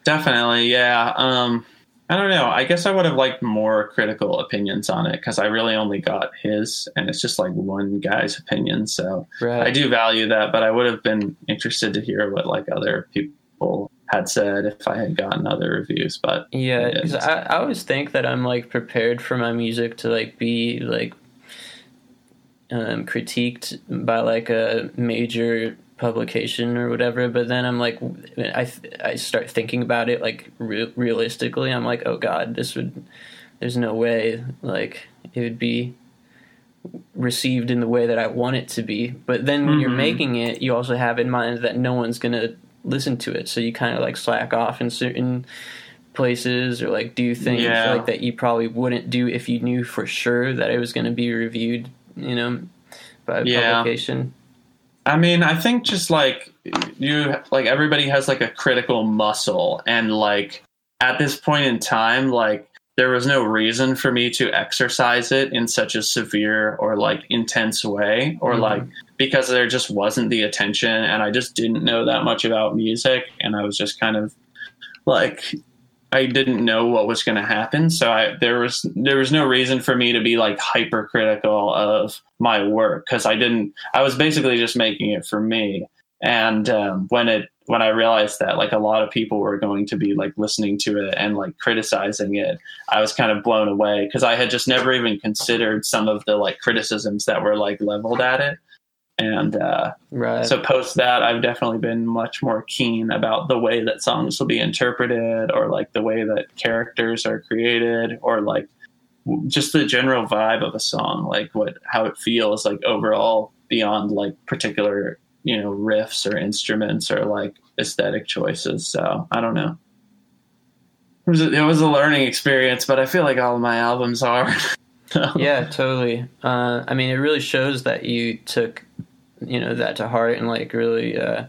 Definitely, yeah. Um, I don't know. I guess I would have liked more critical opinions on it because I really only got his, and it's just like one guy's opinion. So Right. I do value that, but I would have been interested to hear what like other people had said if I had gotten other reviews. But Yeah, because I, I always think that I'm like prepared for my music to like be like um, critiqued by like a major publication or whatever. But then I'm like, I I start thinking about it like re- realistically. I'm like, oh god, this would. There's no way like it would be received in the way that I want it to be. But then when you're Mhm. making it, you also have in mind that no one's gonna listen to it, so you kind of like slack off in certain places or like do things Yeah. like that you probably wouldn't do if you knew for sure that it was going to be reviewed, you know, by Yeah. publication. I mean, I think just like you, like everybody has like a critical muscle, and like at this point in time, like there was no reason for me to exercise it in such a severe or like intense way, or Mhm. like because there just wasn't the attention, and I just didn't know that much about music, and I was just kind of like I didn't know what was going to happen, so I there was there was no reason for me to be like hypercritical of my work because I didn't. I was basically just making it for me, and um, when it when I realized that like a lot of people were going to be like listening to it and like criticizing it, I was kind of blown away because I had just never even considered some of the like criticisms that were like leveled at it. And uh, Right. so post that, I've definitely been much more keen about the way that songs will be interpreted, or like the way that characters are created, or like w- just the general vibe of a song, like what how it feels like overall beyond like particular you know riffs or instruments or like aesthetic choices. So I don't know. It was a, it was a learning experience, but I feel like all of my albums are. Yeah, totally. Uh, I mean, it really shows that you took, you know, that to heart and like really uh,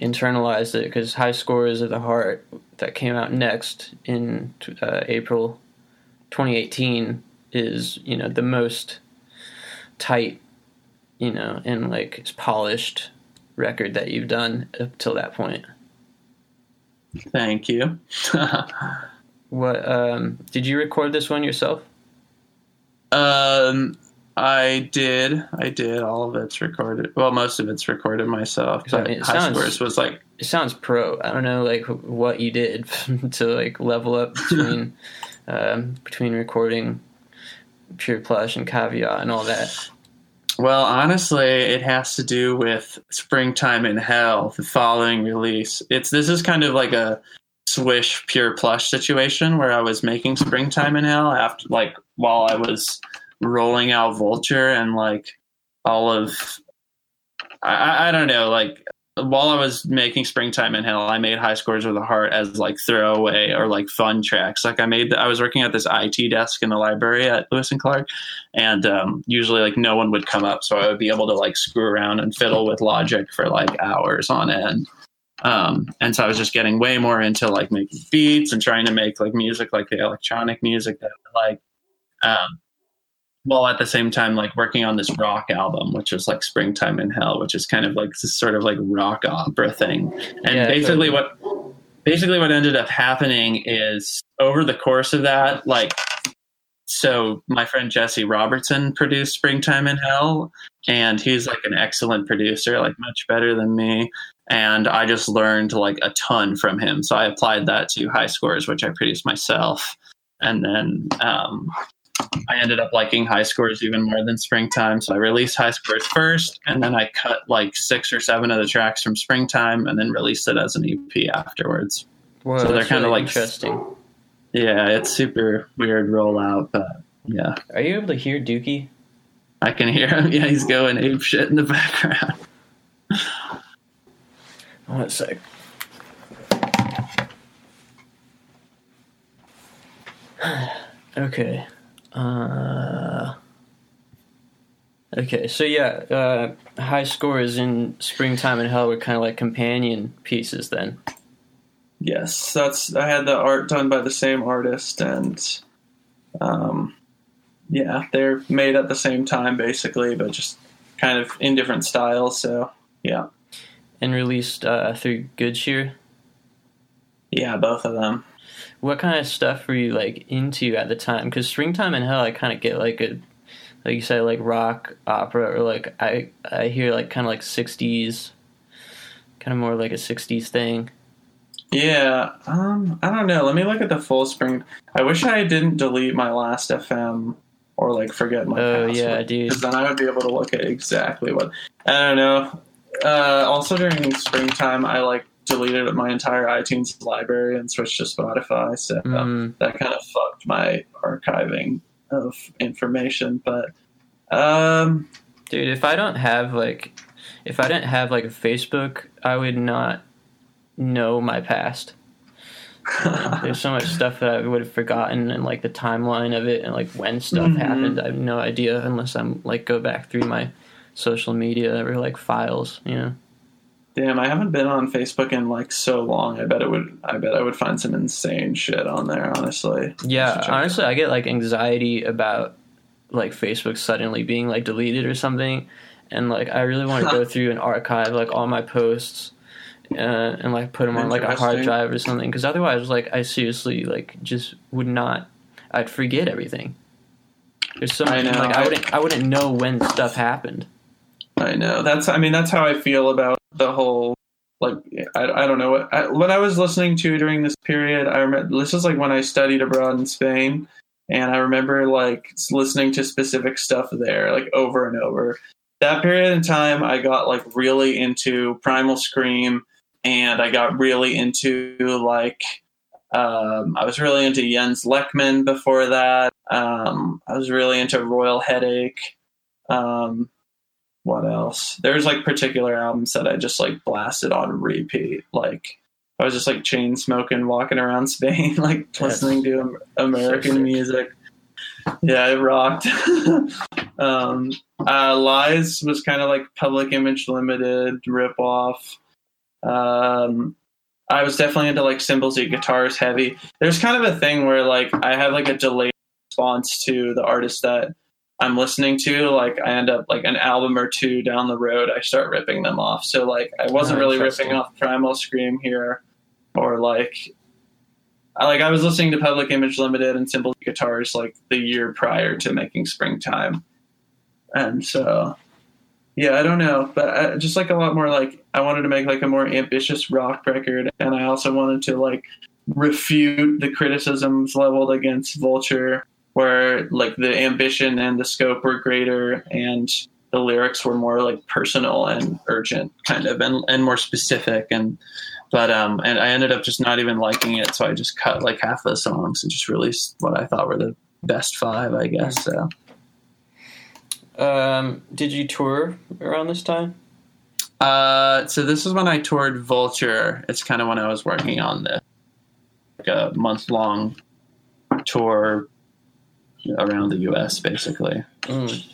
internalized it. Because High Scores of the Heart that came out next in uh, April 2018 is, you know, the most tight, you know, and like polished record that you've done up till that point. Thank you. What um, did you record this one yourself? Um, I did. I did. All of it's recorded. Well, most of it's recorded myself. But it High sounds- Scores was like, it sounds pro. I don't know like what you did to like level up between um, between recording Pure Plush and Caveat and all that. well, honestly, it has to do with Springtime in Hell, the following release. It's this is kind of like a Swish Pure Plush situation where I was making Springtime in Hell after like while I was rolling out Vulture and like all of I- I, don't know like while I was making Springtime in Hell, I made High Scores with a Heart as like throwaway or like fun tracks. Like I made, I was working at this IT desk in the library at Lewis and Clark, and um, usually like no one would come up, so I would be able to like screw around and fiddle with Logic for like hours on end. Um, and so I was just getting way more into like making beats and trying to make like music, like the electronic music that like. Um, while at the same time like working on this rock album which was like springtime in hell which is kind of like this sort of like rock opera thing. And Yeah, basically totally. what basically what ended up happening is over the course of that like so my friend jesse robertson produced springtime in hell and he's like an excellent producer like much better than me. And i just learned like a ton from him. So i applied that to high scores which i produced myself. And then um, I ended up liking high scores even more than springtime. So I released high scores first, and then I cut like six or seven of the tracks from springtime, and then released it as an EP afterwards. Whoa, So they're kinda really like- interesting. Yeah, it's super weird rollout, but yeah, Are you able to hear Dookie? I can hear him. Yeah, he's going ape shit in the background. One sec. okay. Uh, okay, so yeah, uh, high scores in Springtime and Hell were kind of like companion pieces then. Yes, that's. I had the art done by the same artist, and um, yeah, they're made at the same time basically, but just kind of in different styles. So yeah. And released uh, through Good Cheer. Yeah, both of them. What kind of stuff were you like into at the time? Because Springtime in Hell, I kind of get like a, like you said, like rock opera, or like I I hear like kind of like '60s, kind of more like a '60s thing. Yeah, um, I don't know. Let me look at the full spring. I wish I didn't delete my last FM or like forget my. Oh password, yeah, dude. Because then I would be able to look at exactly what. I don't know. Uh, also during springtime, I like deleted my entire iTunes library and switched to Spotify. So Mm. that kind of fucked my archiving of information. But um, Dude, if I don't have like, if I didn't have like a Facebook, I would not know my past. There's so much stuff that I would have forgotten, and like the timeline of it, and like when stuff Mhm. happened, I have no idea unless I'm like go back through my social media or like files. You know. Damn, I haven't been on Facebook in like so long. I bet it would. I bet I would find some insane shit on there. Honestly. Yeah, honestly, I get like anxiety about like Facebook suddenly being like deleted or something, and like I really want to go through and archive like all my posts uh, and like put them on like a hard drive or something. Because otherwise, like I seriously like just would not. I'd forget everything. There's so I much know, like I I- wouldn't I wouldn't know when stuff happened. I know. That's. I mean, that's how I feel about the whole. Like, I, I don't know what I, what I was listening to during this period. I remember this is like when I studied abroad in Spain, and I remember like listening to specific stuff there, like over and over. That period in time, I got like really into Primal Scream, and I got really into like. Um, I was really into Jens Lekman before that. Um, I was really into Royal Headache. Um, what else? There's like particular albums that I just like blasted on repeat. Like I was just like chain smoking, walking around Spain, like listening to American music. Yeah, it rocked. um, uh, Lies was kind of like Public Image Limited rip off. Um, I was definitely into like cymbals and guitars heavy. There's kind of a thing where like I have like a delayed response to the artist that I'm listening to. Like I end up like an album or two down the road, I start ripping them off. So like I wasn't Oh, really ripping off Primal Scream here, or like. I, like I was listening to Public Image Limited and Simple Guitars like the year prior to making Springtime, and so yeah, I don't know, but I, just like a lot more like I wanted to make like a more ambitious rock record, and I also wanted to like refute the criticisms leveled against Vulture, where like the ambition and the scope were greater, and the lyrics were more like personal and urgent, kind of, and and more specific, and but um, and I ended up just not even liking it, so I just cut like half of the songs and just released what I thought were the best five, I guess. So. Um, did you tour around this time? Uh, so this is when I toured Vulture. It's kind of when I was working on the like a month long tour around the U.S. Basically. Mm.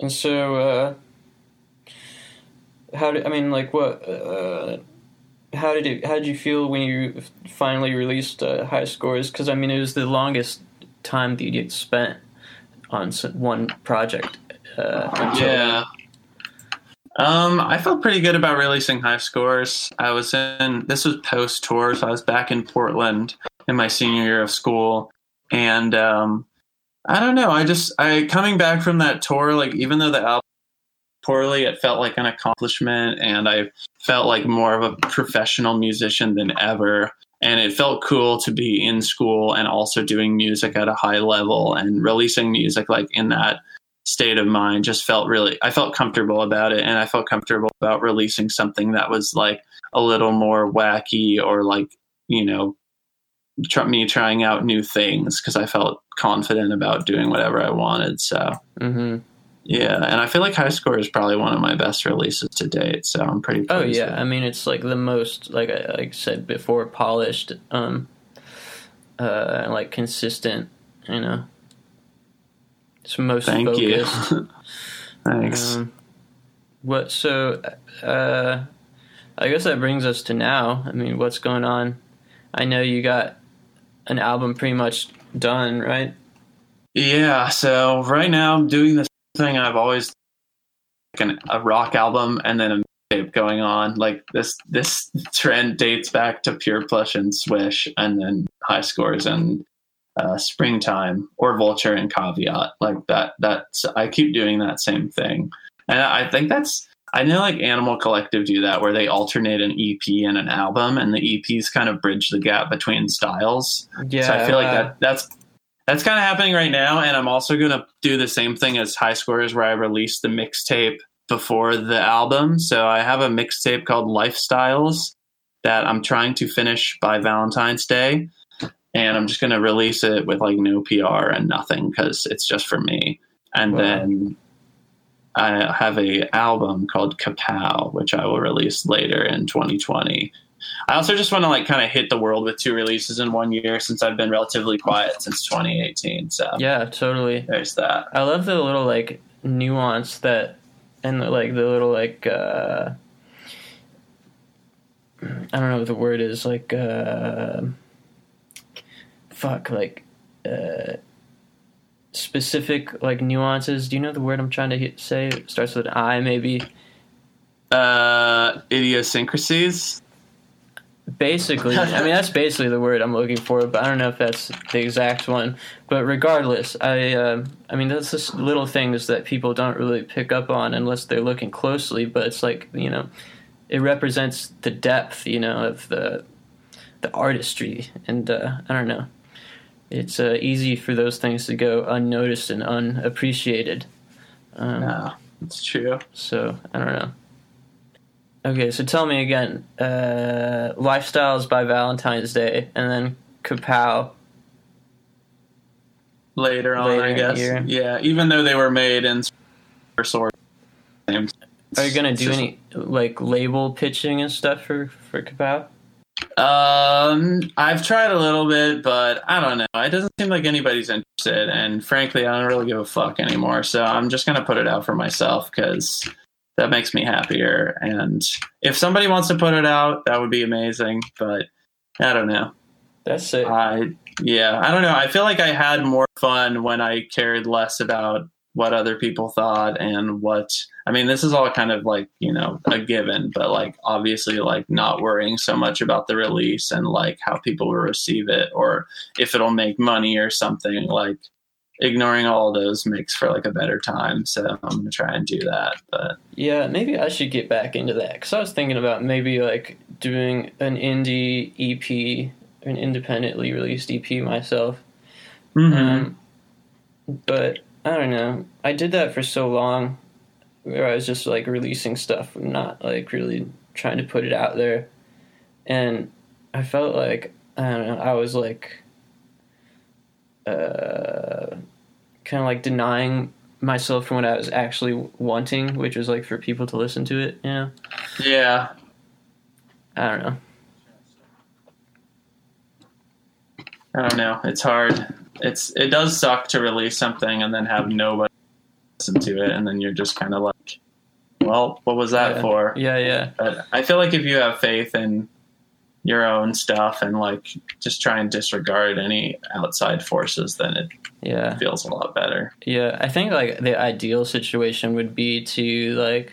And so, uh, how did I mean? Like, what? Uh, how did it? How did you feel when you finally released uh, High Scores? Because I mean, it was the longest time that you get spent on one project. Uh, until, Um, I felt pretty good about releasing high scores. I was in this was post tour, so I was back in Portland in my senior year of school, and um, I don't know. I just I coming back from that tour, like even though the album poorly, it felt like an accomplishment, and I felt like more of a professional musician than ever. And it felt cool to be in school and also doing music at a high level and releasing music like in that state of mind just felt really i felt comfortable about it and i felt comfortable about releasing something that was like a little more wacky or like you know tr- me trying out new things because i felt confident about doing whatever i wanted so hmm yeah and i feel like high score is probably one of my best releases to date so i'm pretty Oh yeah, I mean, it's like the most, like I, like said before, polished, um, uh, like consistent. You know, it's most thank focused. you thanks Um, what? So, uh, I guess that brings us to now. I mean, what's going on? I know you got an album pretty much done, right? Yeah, so right now I'm doing this thing I've always like an, a rock album and then a tape going on. Like this this trend dates back to Pure Plush and Swish, and then High Scores and uh, Springtime or Vulture and Caveat. Like that. That's I keep doing that same thing, and I think that's. I know like Animal Collective do that where they alternate an EP and an album, and the EPs kind of bridge the gap between styles. Yeah, so I feel like that that's that's kind of happening right now, and I'm also gonna do the same thing as High Scores, where I release the mixtape before the album. So I have a mixtape called Lifestyles that I'm trying to finish by Valentine's Day, and I'm just gonna release it with like no PR and nothing because it's just for me. And Wow. then I have a album called Kapow, which I will release later in 2020. I also just want to like kind of hit the world with two releases in one year since I've been relatively quiet since 2018. So Yeah, totally. there's that. I love the little like nuance that, and the, like the little like uh, I don't know what the word is like. Uh, fuck, like uh, specific like nuances. Do you know the word I'm trying to hit, say? It starts with I, maybe. Uh, idiosyncrasies. Basically, I mean that's basically the word I'm looking for, but I don't know if that's the exact one. But regardless, I um I mean that's just little things that people don't really pick up on unless they're looking closely. But it's like you know, it represents the depth, you know, of the the artistry, and uh, I don't know. It's uh, easy for those things to go unnoticed and unappreciated. Um, No, it's true. so I don't know. Okay, so tell me again. Uh, Lifestyles by Valentine's Day, and then Kapow. Later on, Later I guess. year. Yeah, even though they were made in sort. Are you gonna do just- any like label pitching and stuff for for Kapow? Um, I've tried a little bit, but I don't know. It doesn't seem like anybody's interested, and frankly, I don't really give a fuck anymore. So I'm just gonna put it out for myself because that makes me happier. And if somebody wants to put it out, that would be amazing. But I don't know. That's it. I yeah, I don't know. I feel like I had more fun when I cared less about what other people thought and what I mean, this is all kind of like, you know, a given, but like obviously like not worrying so much about the release and like how people will receive it or if it'll make money or something like ignoring all those makes for like a better time. So I'm going to try and do that, but Yeah, maybe I should get back into that because I was thinking about maybe like doing an indie EP, an independently released EP myself. Mm-hmm. Um, but I don't know. I did that for so long, where I was just like releasing stuff, not like really trying to put it out there, and I felt like I don't know. I was like, uh, kind of like denying myself from what I was actually wanting, which was like for people to listen to it. You know, yeah. I don't know. I don't know. It's hard. It's it does suck to release something and then have nobody listen to it, and then you're just kind of like, well, what was that yeah. for? Yeah, yeah, But I feel like if you have faith in your own stuff and like just try and disregard any outside forces, then it yeah. feels a lot better. Yeah, I think like the ideal situation would be to like,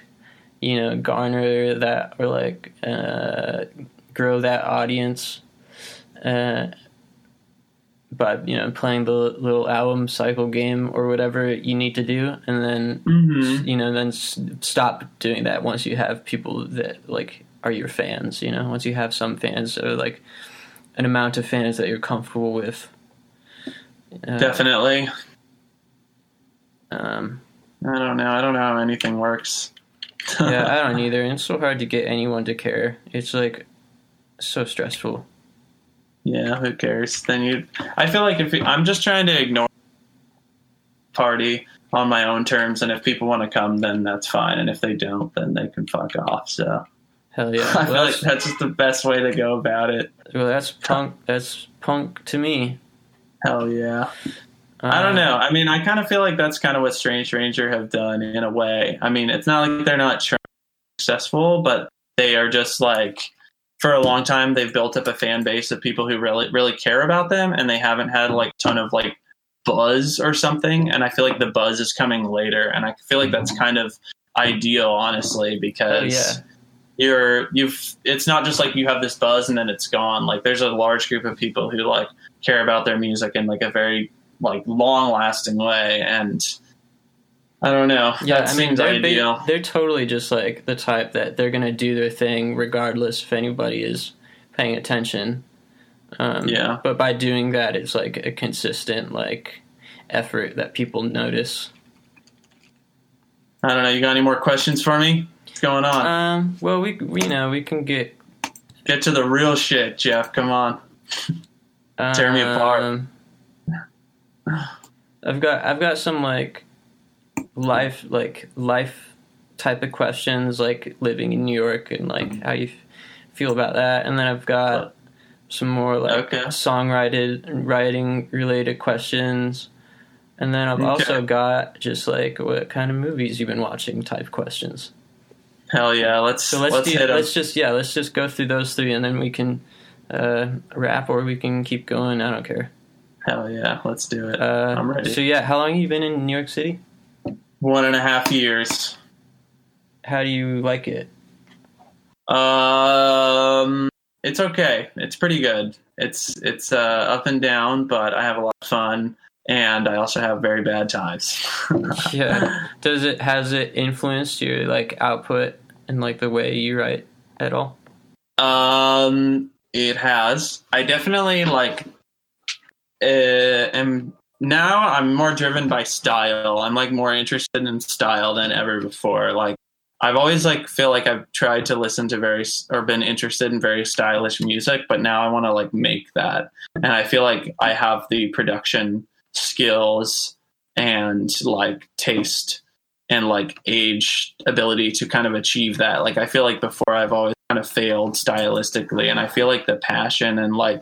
you know, garner that or like uh, grow that audience, uh, by you know playing the little album cycle game or whatever you need to do, and then Mm-hmm. you know then s- stop doing that once you have people that like are your fans. You know, once you have some fans or like an amount of fans that you're comfortable with. Uh, Definitely. Um, I don't know. I don't know how anything works. yeah, I don't either. And it's so hard to get anyone to care. It's like so stressful. Yeah, who cares? Then you. I feel like if you, I'm just trying to ignore party on my own terms, and if people want to come, then that's fine, and if they don't, then they can fuck off. So Hell yeah. I feel like that's, that's just the best way to go about it. well, that's punk. That's punk to me. Hell yeah! I don't Uh, know. I mean, I kind of feel like that's kind of what Strange Ranger have done in a way. I mean, it's not like they're not successful, but they are just like for a long time they've built up a fan base of people who really really care about them, and they haven't had like ton of like buzz or something. And I feel like the buzz is coming later, and I feel like that's mm-hmm. kind of ideal, honestly, because Oh, yeah. you're you've it's not just like you have this buzz and then it's gone like there's a large group of people who like care about their music in like a very like long lasting way and i don't know Yeah, that I mean they're they're totally just like the type that they're gonna do their thing regardless if anybody is paying attention. Um, Yeah. But by doing that, it's like a consistent like effort that people notice. i don't know you got any more questions for me what's going on Um. Well, we we- you know we can get get to the real shit jeff come on Tear me apart. um, I've got I've got some like life like life type of questions like living in New York and like how you f- feel about that, and then I've got some more like Okay. songwriting writing related questions, and then I've Okay. also got just like what kind of movies you've been watching type questions. hell yeah let's So let's let's do, let's just yeah let's just go through those three, and then we can uh, wrap or we can keep going. I don't care. hell yeah let's do it Uh, i'm ready So yeah, how long have you been in New York City? One and a half years How do you like it? Um, it's okay. It's pretty good. It's it's uh, up and down, but I have a lot of fun, and I also have very bad times. Yeah. Does it has it influenced your like output and like the way you write at all? Um, it has. I definitely like. Uh, am now I'm more driven by style. I'm like more interested in style than ever before. Like I've always like feel like I've tried to listen to very or been interested in very stylish music, but now I want to like make that, and I feel like I have the production skills and like taste and like age ability to kind of achieve that. Like I feel like before I've always kind of failed stylistically, and I feel like the passion and like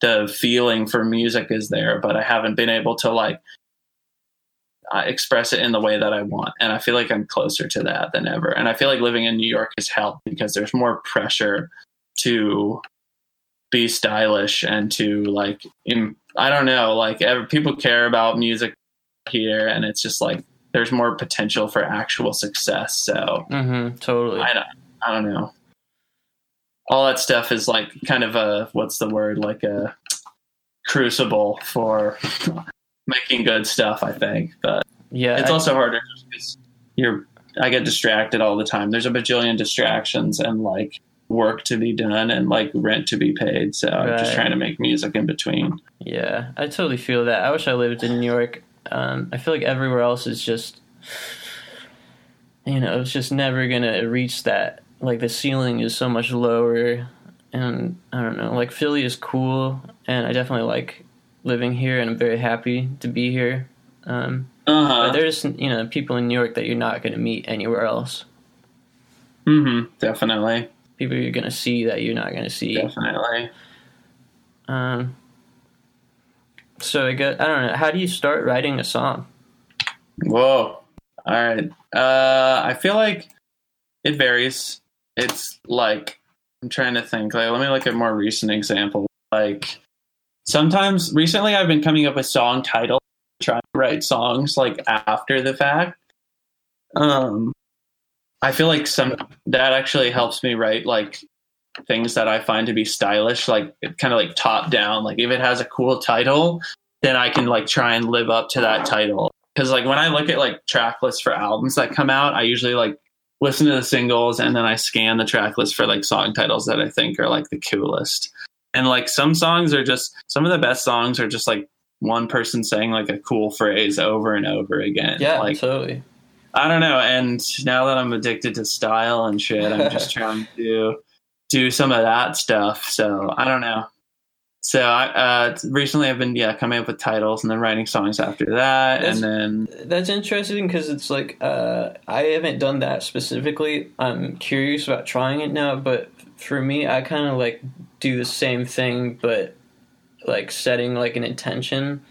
the feeling for music is there, but I haven't been able to like uh, express it in the way that I want. And I feel like I'm closer to that than ever. And I feel like living in New York has helped because there's more pressure to be stylish and to like, Im- I don't know, like ev- people care about music here, and it's just like there's more potential for actual success. So Mm-hmm. Totally. I don't, I don't know. All that stuff is like kind of a what's the word like a crucible for making good stuff. I think, but yeah. it's I- also harder because you're. I get distracted all the time. There's a bajillion distractions and like work to be done and like rent to be paid. So I'm just trying to make music in between. yeah. I totally feel that. I wish I lived in New York. Um, I feel like everywhere else is just, you know, it's just never gonna reach that. Like the ceiling is so much lower, and I don't know. Like Philly is cool, and I definitely like living here, and I'm very happy to be here. Um, Uh But huh. there's you know people in New York that you're not going to meet anywhere else. Mm-hmm. Definitely. People you're going to see that you're not going to see. Definitely. Um, so I guess I don't know. How do you start writing a song? Whoa. All right. Uh, I feel like it varies. It's like I'm trying to think. Like, let me look at more recent examples. Like, sometimes recently I've been coming up with song titles, trying to write songs like after the fact. Um, I feel like some that actually helps me write like things that I find to be stylish, like kind of like top down. Like if it has a cool title, then I can like try and live up to that title because like when I look at like track lists for albums that come out, I usually like listen to the singles and then I scan the track list for like song titles that I think are like the coolest. And like some songs are just some of the best songs are just like one person saying like a cool phrase over and over again. Yeah, like totally. I don't know. And now that I'm addicted to style and shit, I'm just trying to do some of that stuff. So I don't know. So I uh, recently I've been yeah coming up with titles and then writing songs after that, That's- and then That's interesting because it's like uh, I haven't done that specifically. I'm curious about trying it now, but for me, I kind of like do the same thing, but like setting like an intention,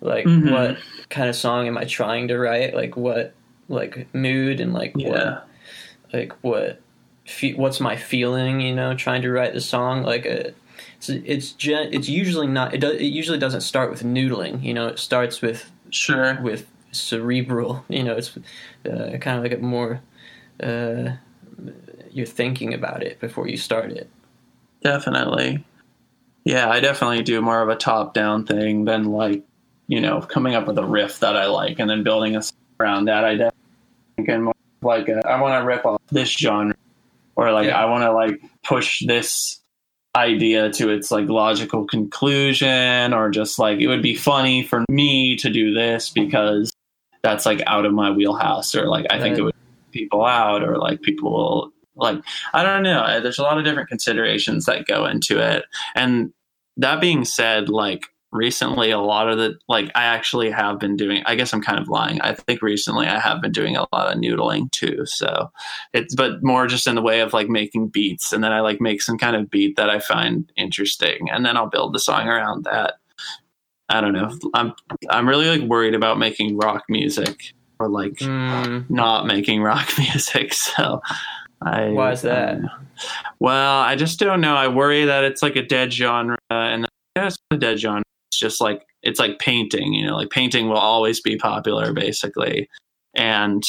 like Mhm. what kind of song am I trying to write? Like what like mood and like yeah, what like what fe- what's my feeling? You know, trying to write the song like a. It's it's, gen- it's usually not it, do, it usually doesn't start with noodling you know it starts with sure, with cerebral. You know, it's uh, kind of like a more, uh, you're thinking about it before you start it. Definitely. Yeah, I definitely do more of a top down thing than like, you know, coming up with a riff that I like and then building a around that. I definitely think more like a, I want to rip off this genre or like Yeah. I want to like push this idea to its like logical conclusion or just like it would be funny for me to do this because that's like out of my wheelhouse or like I think Right. it would people out or like people will like I don't know uh, there's a lot of different considerations that go into it and that being said like recently a lot of the like I actually have been doing I guess I'm kind of lying. I think recently I have been doing a lot of noodling too so it's but more just in the way of like making beats and then I like make some kind of beat that I find interesting and then I'll build the song around that. I don't know. I'm I'm really like worried about making rock music or like Mm, not making rock music so I Why is that? I well I just don't know. I worry that it's like a dead genre and yeah, it's not a dead genre it's just like it's like painting you know like painting will always be popular basically. And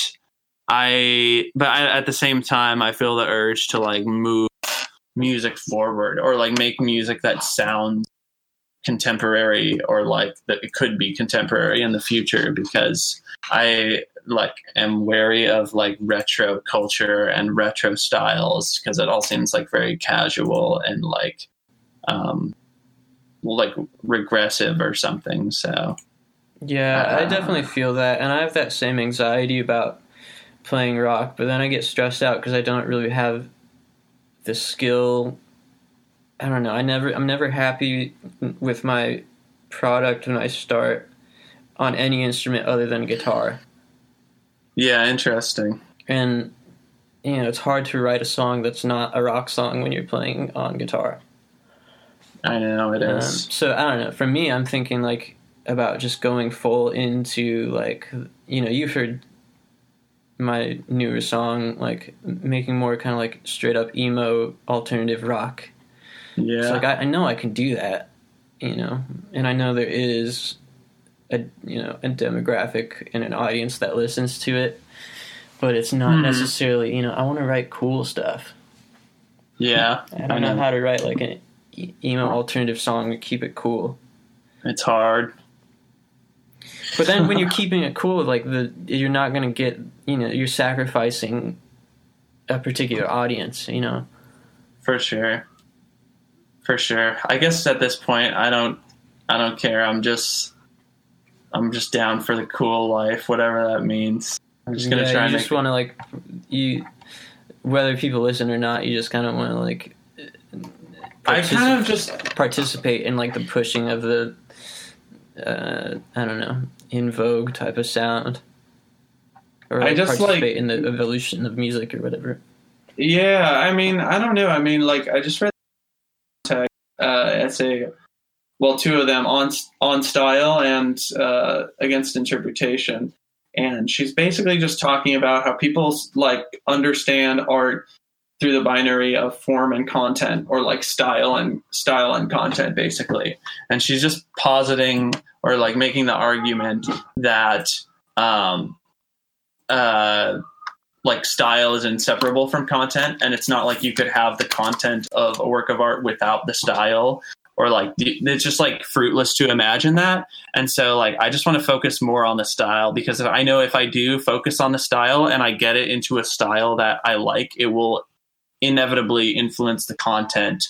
I, but I, at the same time, I feel the urge to like move music forward or like make music that sounds contemporary or like that it could be contemporary in the future because I like am wary of like retro culture and retro styles because it all seems like very casual and like um like regressive or something so yeah, I Uh, definitely feel that, and I have that same anxiety about playing rock. But then I get stressed out because I don't really have the skill. I don't know. I never. I'm never happy with my product when I start on any instrument other than guitar. yeah interesting and you know it's hard to write a song that's not a rock song when you're playing on guitar I know it um, is. so i don't know. For me i'm thinking like about just going full into like you know you've heard my newer song like making more kind of like straight up emo alternative rock. Yeah so like I, I know i can do that you know? And i know there is a you know a demographic and an audience that listens to it but it's not Mhm. necessarily you know i want to write cool stuff. Yeah i don't know. how to write like an emo alternative song to keep it cool It's hard. but then when you're keeping it cool like the you're not going to get you know you're sacrificing a particular audience you know For sure. For sure. I guess at this point I don't I don't care. I'm just I'm just down for the cool life, whatever that means. I'm just gonna yeah, try you and just want to like you whether people listen or not you just kind of want to like I kind of just participate in like the pushing of the uh i don't know in vogue type of sound. Or I like, just, like- in the evolution of music or whatever. Yeah, I mean, I don't know. I mean, like I just read uh, essay, well, two of them on on style and uh, against interpretation, and she's basically just talking about how people like understand art through the binary of form and content, or like style and style and content, basically. And she's just positing or like making the argument that. Um, uh, like style is inseparable from content and it's not like you could have the content of a work of art without the style or like it's just like fruitless to imagine that and so like i just want to focus more on the style because i know if i do focus on the style and i get it into a style that i like it will inevitably influence the content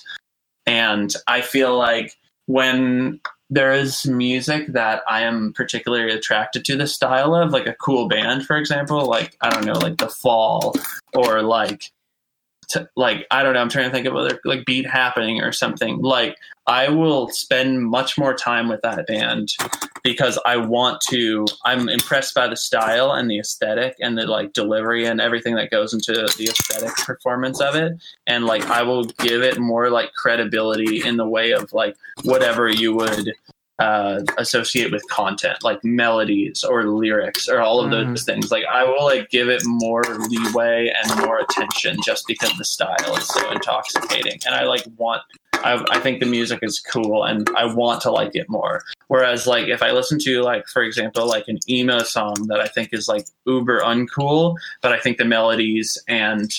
and i feel like when there is music that I am particularly attracted to the style of, like a cool band, for example, like I don't know, like The Fall, or like, like I don't know, I'm trying to think of other like Beat Happening or something. Like I will spend much more time with that band because I want to. I'm impressed by the style and the aesthetic and the like delivery and everything that goes into the aesthetic performance of it, and like I will give it more like credibility in the way of like whatever you would uh, associate with content, like melodies or lyrics or all of those things. Like I will like give it more leeway and more attention just because the style is so intoxicating, and I like want. I, I think the music is cool, and I want to like it more. Whereas, like, if I listen to, like, for example, like an emo song that I think is like uber uncool, but I think the melodies and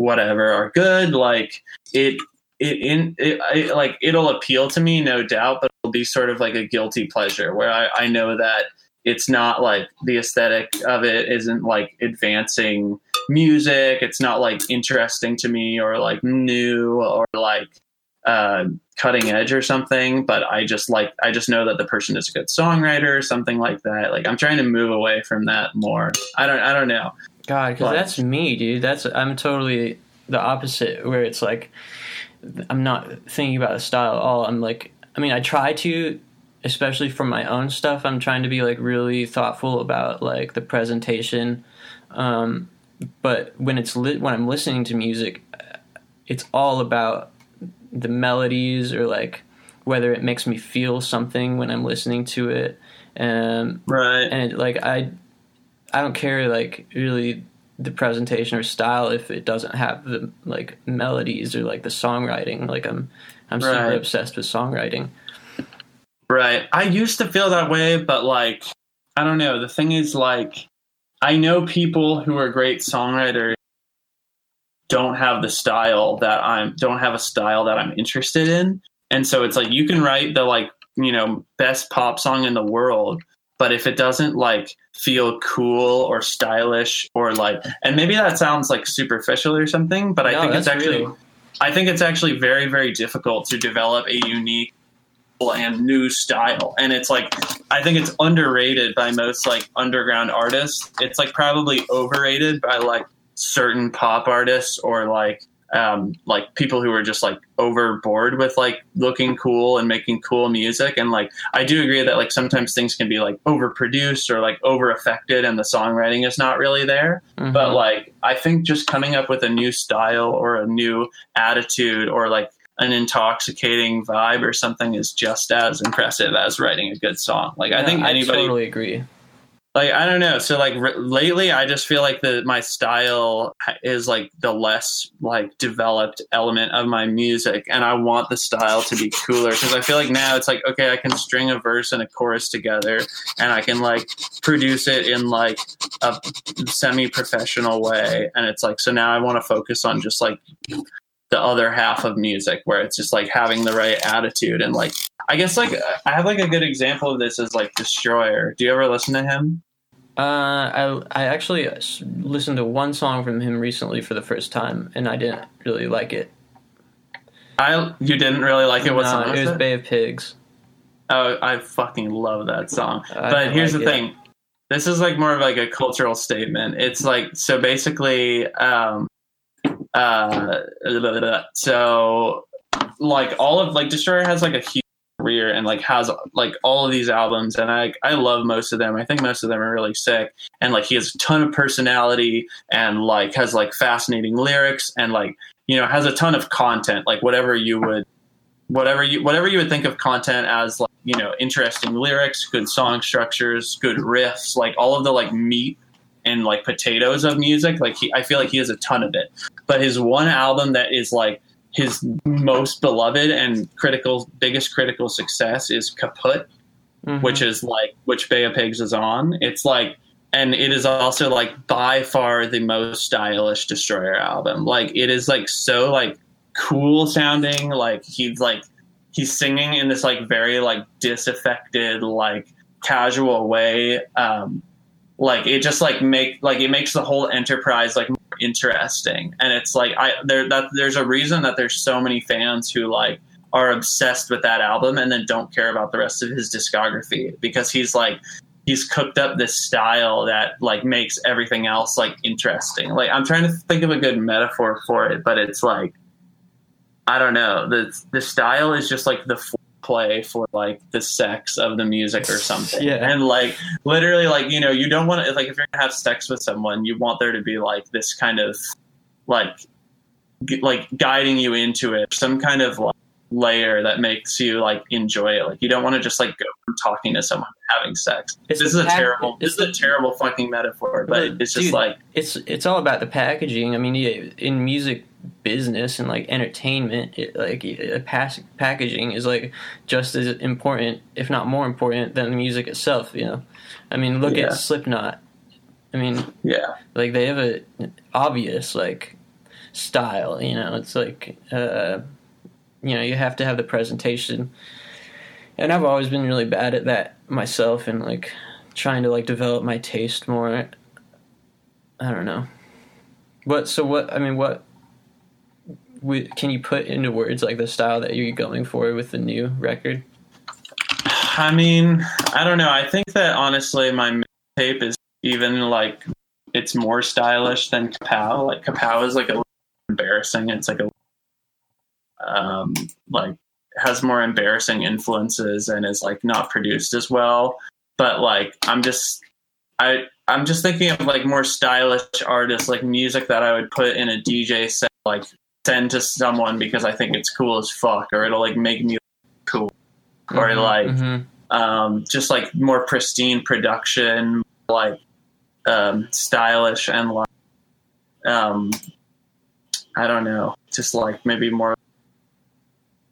whatever are good. Like it, it in it, it, like it'll appeal to me, no doubt, but it'll be sort of like a guilty pleasure where I, I know that it's not like the aesthetic of it isn't like advancing music. It's not like interesting to me or like new or like uh, cutting edge or something. But I just like I just know that the person is a good songwriter or something like that. Like I'm trying to move away from that more. I don't I don't know. God, because that's me, dude. That's I'm totally the opposite. Where it's like I'm not thinking about the style at all. I'm like, I mean, I try to, especially for my own stuff. I'm trying to be like really thoughtful about like the presentation. Um, but when it's li- when I'm listening to music, it's all about the melodies or like whether it makes me feel something when I'm listening to it. Um, right. And like I, I don't care like really the presentation or style if it doesn't have the like melodies or like the songwriting. Like I'm, I'm super Right. obsessed with songwriting. Right. I used to feel that way, but like, I don't know. The thing is, like, I know people who are great songwriters don't have the style that I'm, don't have a style that I'm interested in. And so it's like, you can write the, like, you know, best pop song in the world, but if it doesn't, like, feel cool or stylish or like, and maybe that sounds like superficial or something, but I think it's actually, real. I think it's actually very, very difficult to develop a unique and new style. And it's like I think it's underrated by most like underground artists. It's like probably overrated by like certain pop artists or like um, like people who are just like overboard with like looking cool and making cool music. And like I do agree that like sometimes things can be like overproduced or like over affected and the songwriting is not really there. Mhm. But like I think just coming up with a new style or a new attitude or like an intoxicating vibe or something is just as impressive as writing a good song. Like I think anybody I totally agree. Like I don't know. So like r- lately, I just feel like the my style is like the less like developed element of my music, and I want the style to be cooler because I feel like now it's like okay, I can string a verse and a chorus together, and I can like produce it in like a semi-professional way, and it's like so now I want to focus on just like the other half of music where it's just like having the right attitude and like I guess like I have like a good example of this is like Destroyer. Do you ever listen to him? Uh, I I actually listened to one song from him recently for the first time, and I didn't really like it. I you didn't really like it. What No, song it was it? Bay of Pigs. Oh, I fucking love that song. I but here's like the it. thing. This is like more of like a cultural statement. It's like so basically um uh so like all of like Destroyer has like a huge career and like has like all of these albums and I I love most of them. I think most of them are really sick and like he has a ton of personality and like has like fascinating lyrics and like you know has a ton of content like whatever you would whatever you whatever you would think of content as like you know interesting lyrics good song structures good riffs like all of the like meat and like potatoes of music like he i feel like he has a ton of it but his one album that is like his most beloved and critical biggest critical success is Kaputt Mhm. which is like which Bay of Pigs is on. It's like and it is also like by far the most stylish Destroyer album. Like it is like so like cool sounding. Like he's like he's singing in this like very like disaffected like casual way. Um, like it just like make like it makes the whole enterprise like interesting. And it's like I there that there's a reason that there's so many fans who like are obsessed with that album and then don't care about the rest of his discography because he's like he's cooked up this style that like makes everything else like interesting. Like I'm trying to think of a good metaphor for it, but it's like I don't know. The the style is just like the play for like the sex of the music or something. Yeah. And like literally like, you know, you don't want to like if you're to have sex with someone, you want there to be like this kind of like g- like guiding you into it, some kind of like layer that makes you like enjoy it. Like you don't want to just like go from talking to someone having sex. It's this is a pack- terrible this it's is a terrible fucking metaphor, but Well, it's just dude, like it's it's all about the packaging. I mean, yeah, in music business and like entertainment, it, like a pass- packaging is like just as important, if not more important, than the music itself. You know, I mean, look Yeah. at Slipknot. I mean, yeah. like they have a obvious like style. You know, it's like uh, you know you have to have the presentation, and I've always been really bad at that myself, and like trying to like develop my taste more. I don't know. What so what I mean what we, can you put into words like the style that you're going for with the new record? I mean, I don't know. I think that honestly, my tape is even like it's more stylish than Kapow. Like Kapow is like a little embarrassing. It's like a um like has more embarrassing influences and is like not produced as well. But like I'm just I I'm just thinking of like more stylish artists, like music that I would put in a DJ set, like send to someone because I think it's cool as fuck, or it'll like make me cool, or Mhm, like mhm. um, just like more pristine production, like um, stylish and like um, I don't know, just like maybe more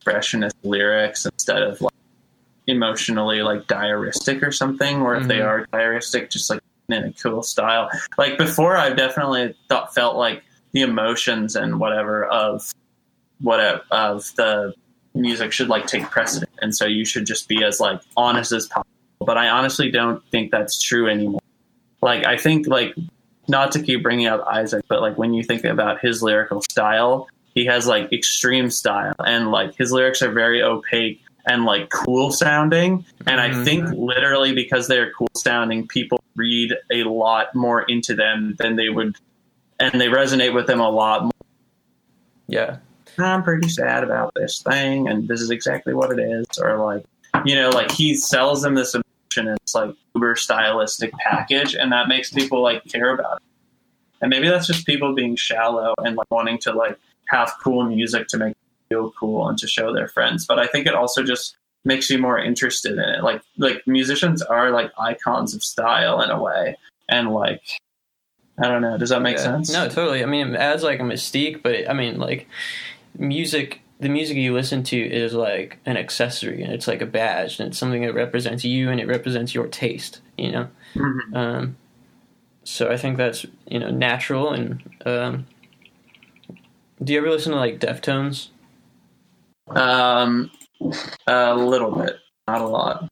expressionist lyrics instead of like emotionally like diaristic or something, or if they Mhm. are diaristic, just like in a cool style. Like before, I've definitely thought felt like the emotions and whatever of what of the music should like take precedent, and so you should just be as like honest as possible. But I honestly don't think that's true anymore. Like I think like not to keep bringing up Isaac, but like when you think about his lyrical style, he has like extreme style, and like his lyrics are very opaque and like cool sounding. And I Mhm. think literally because they're cool sounding, people read a lot more into them than they would, and they resonate with them a lot more. Yeah. I'm pretty sad about this thing, and this is exactly what it is. Or like, you know, like he sells them this emotion, and it's like uber stylistic package, and that makes people like care about it. And maybe that's just people being shallow and like wanting to like have cool music to make feel cool and to show their friends. But I think it also just makes you more interested in it. Like like musicians are like icons of style in a way, and like I don't know. Does that make Yeah. sense? No, totally. I mean, it adds like a mystique, but I mean, like music. The music you listen to is like an accessory, and it's like a badge, and it's something that represents you, and it represents your taste. You know. Mhm. Um, so I think that's you know natural. And um, do you ever listen to like Deftones? Um, a little bit, not a lot.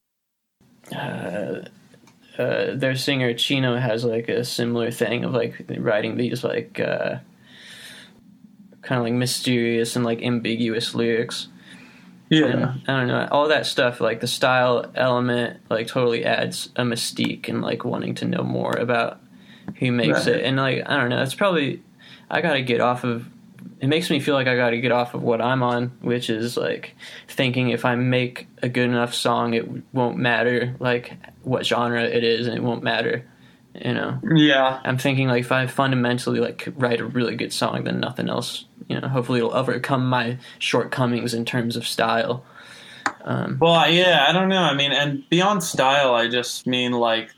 uh, uh, their singer Chino has like a similar thing of like writing these like uh, kind of like mysterious and like ambiguous lyrics. Yeah. And I don't know, all that stuff like the style element like totally adds a mystique and like wanting to know more about who makes Right. it. And like I don't know, it's probably I got to get off of it makes me feel like I got to get off of what I'm on, which is like thinking if I make a good enough song, it won't matter like what genre it is, and it won't matter, you know. Yeah. I'm thinking like if I fundamentally like write a really good song, then nothing else, you know. Hopefully, it'll overcome my shortcomings in terms of style. Um, Well, yeah, I don't know. I mean, and beyond style, I just mean like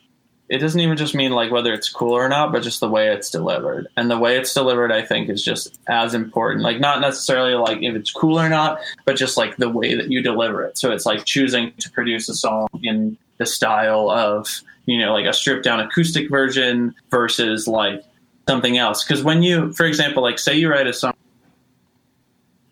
it doesn't even just mean like whether it's cool or not, but just the way it's delivered. And the way it's delivered, I think, is just as important. Like not necessarily like if it's cool or not, but just like the way that you deliver it. So it's like choosing to produce a song in the style of you know like a stripped down acoustic version versus like something else. Because when you, for example, like say you write a song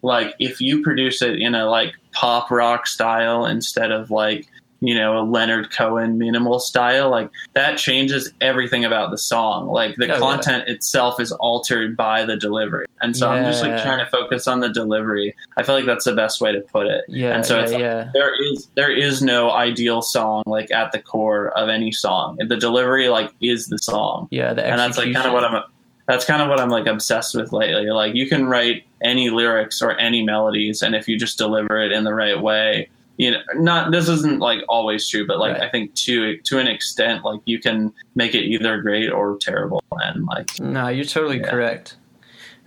like if you produce it in a like pop rock style instead of like you know a Leonard Cohen minimal style like that changes everything about the song. Like the Oh, yeah. content itself is altered by the delivery. And so I'm just like trying to focus on the delivery. I feel like that's the best way to put it. Yeah, and so yeah, it's like, yeah. there is there is no ideal song like at the core of any song. The delivery like is the song. Yeah, the and that's like kind of what I'm that's kind of what I'm like obsessed with lately. Like you can write any lyrics or any melodies, and if you just deliver it in the right way, you know, not this isn't like always true, but like Right. I think to to an extent, like you can make it either great or terrible, and like No, you're totally Yeah. correct,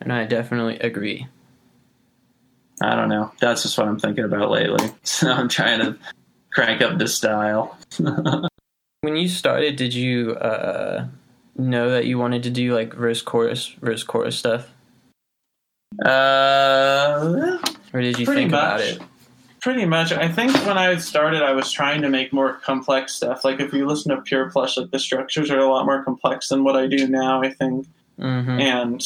and I definitely agree. I don't know. That's just what I'm thinking about lately. So I'm trying to crank up the style. When you started, did you uh, know that you wanted to do like verse chorus verse chorus stuff, Uh, or did you think about it? Pretty much. I think when I started, I was trying to make more complex stuff. Like if you listen to Pure Plush, like the structures are a lot more complex than what I do now. I think, hmm and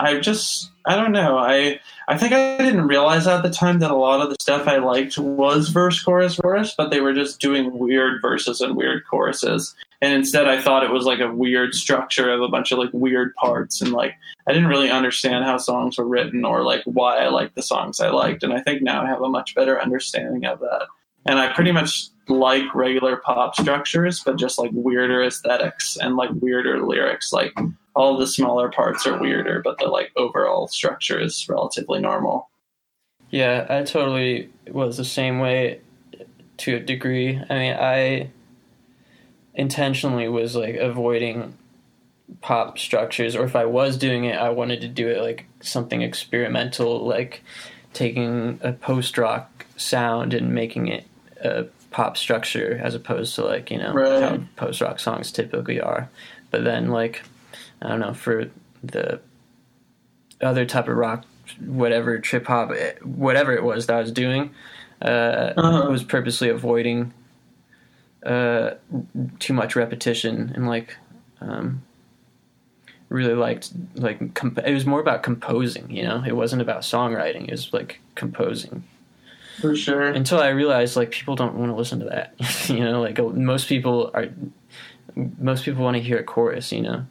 I just I don't know. I I think I didn't realize at the time that a lot of the stuff I liked was verse chorus verse, but they were just doing weird verses and weird choruses. And instead I thought it was like a weird structure of a bunch of like weird parts and like I didn't really understand how songs were written or like why I liked the songs I liked. And I think now I have a much better understanding of that. And I pretty much like regular pop structures, but just like weirder aesthetics and like weirder lyrics. Like all the smaller parts are weirder, but the like overall structure is relatively normal. Yeah, I totally was the same way to a degree. I mean, I intentionally was like avoiding pop structures, or if I was doing it, I wanted to do it like something experimental, like taking a post rock sound and making it a pop structure as opposed to like, you know, Right. how post rock songs typically are. But then, like, I don't know, for the other type of rock, whatever trip hop, eh, whatever it was that I was doing, uh, Uh-huh. was purposely avoiding uh, too much repetition and like um, really liked like comp- it was more about composing. You know, it wasn't about songwriting. It was like composing. For sure. Until I realized like people don't want to listen to that. you know, like most people are. Most people want to hear a chorus, you know.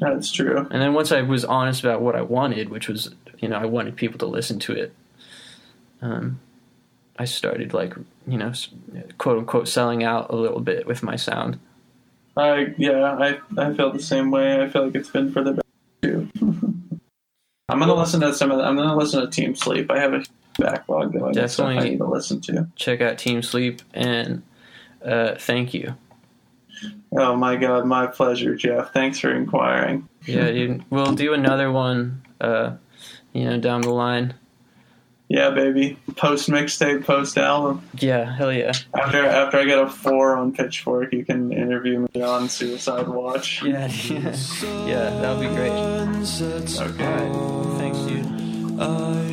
That's true. And then once I was honest about what I wanted, which was, you know, I wanted people to listen to it, um, I started like, you know, quote unquote, selling out a little bit with my sound. I yeah, I I feel the same way. I feel like it's been for the best too. I'm gonna listen to some of. The, I'm gonna listen to Team Sleep. I have a backlog that I Definitely. need to listen to. Check out Team Sleep and uh, thank you. Oh my god, my pleasure, Jeff. Thanks for inquiring. Yeah, dude. We'll do another one, uh, you know, down the line. Yeah, baby. Post mixtape, post album. Yeah, hell yeah. After after I get a four on Pitchfork, you can interview me on Suicide Watch. Yeah, yeah, yeah that would be great. Sunsets All right. Thanks, dude. I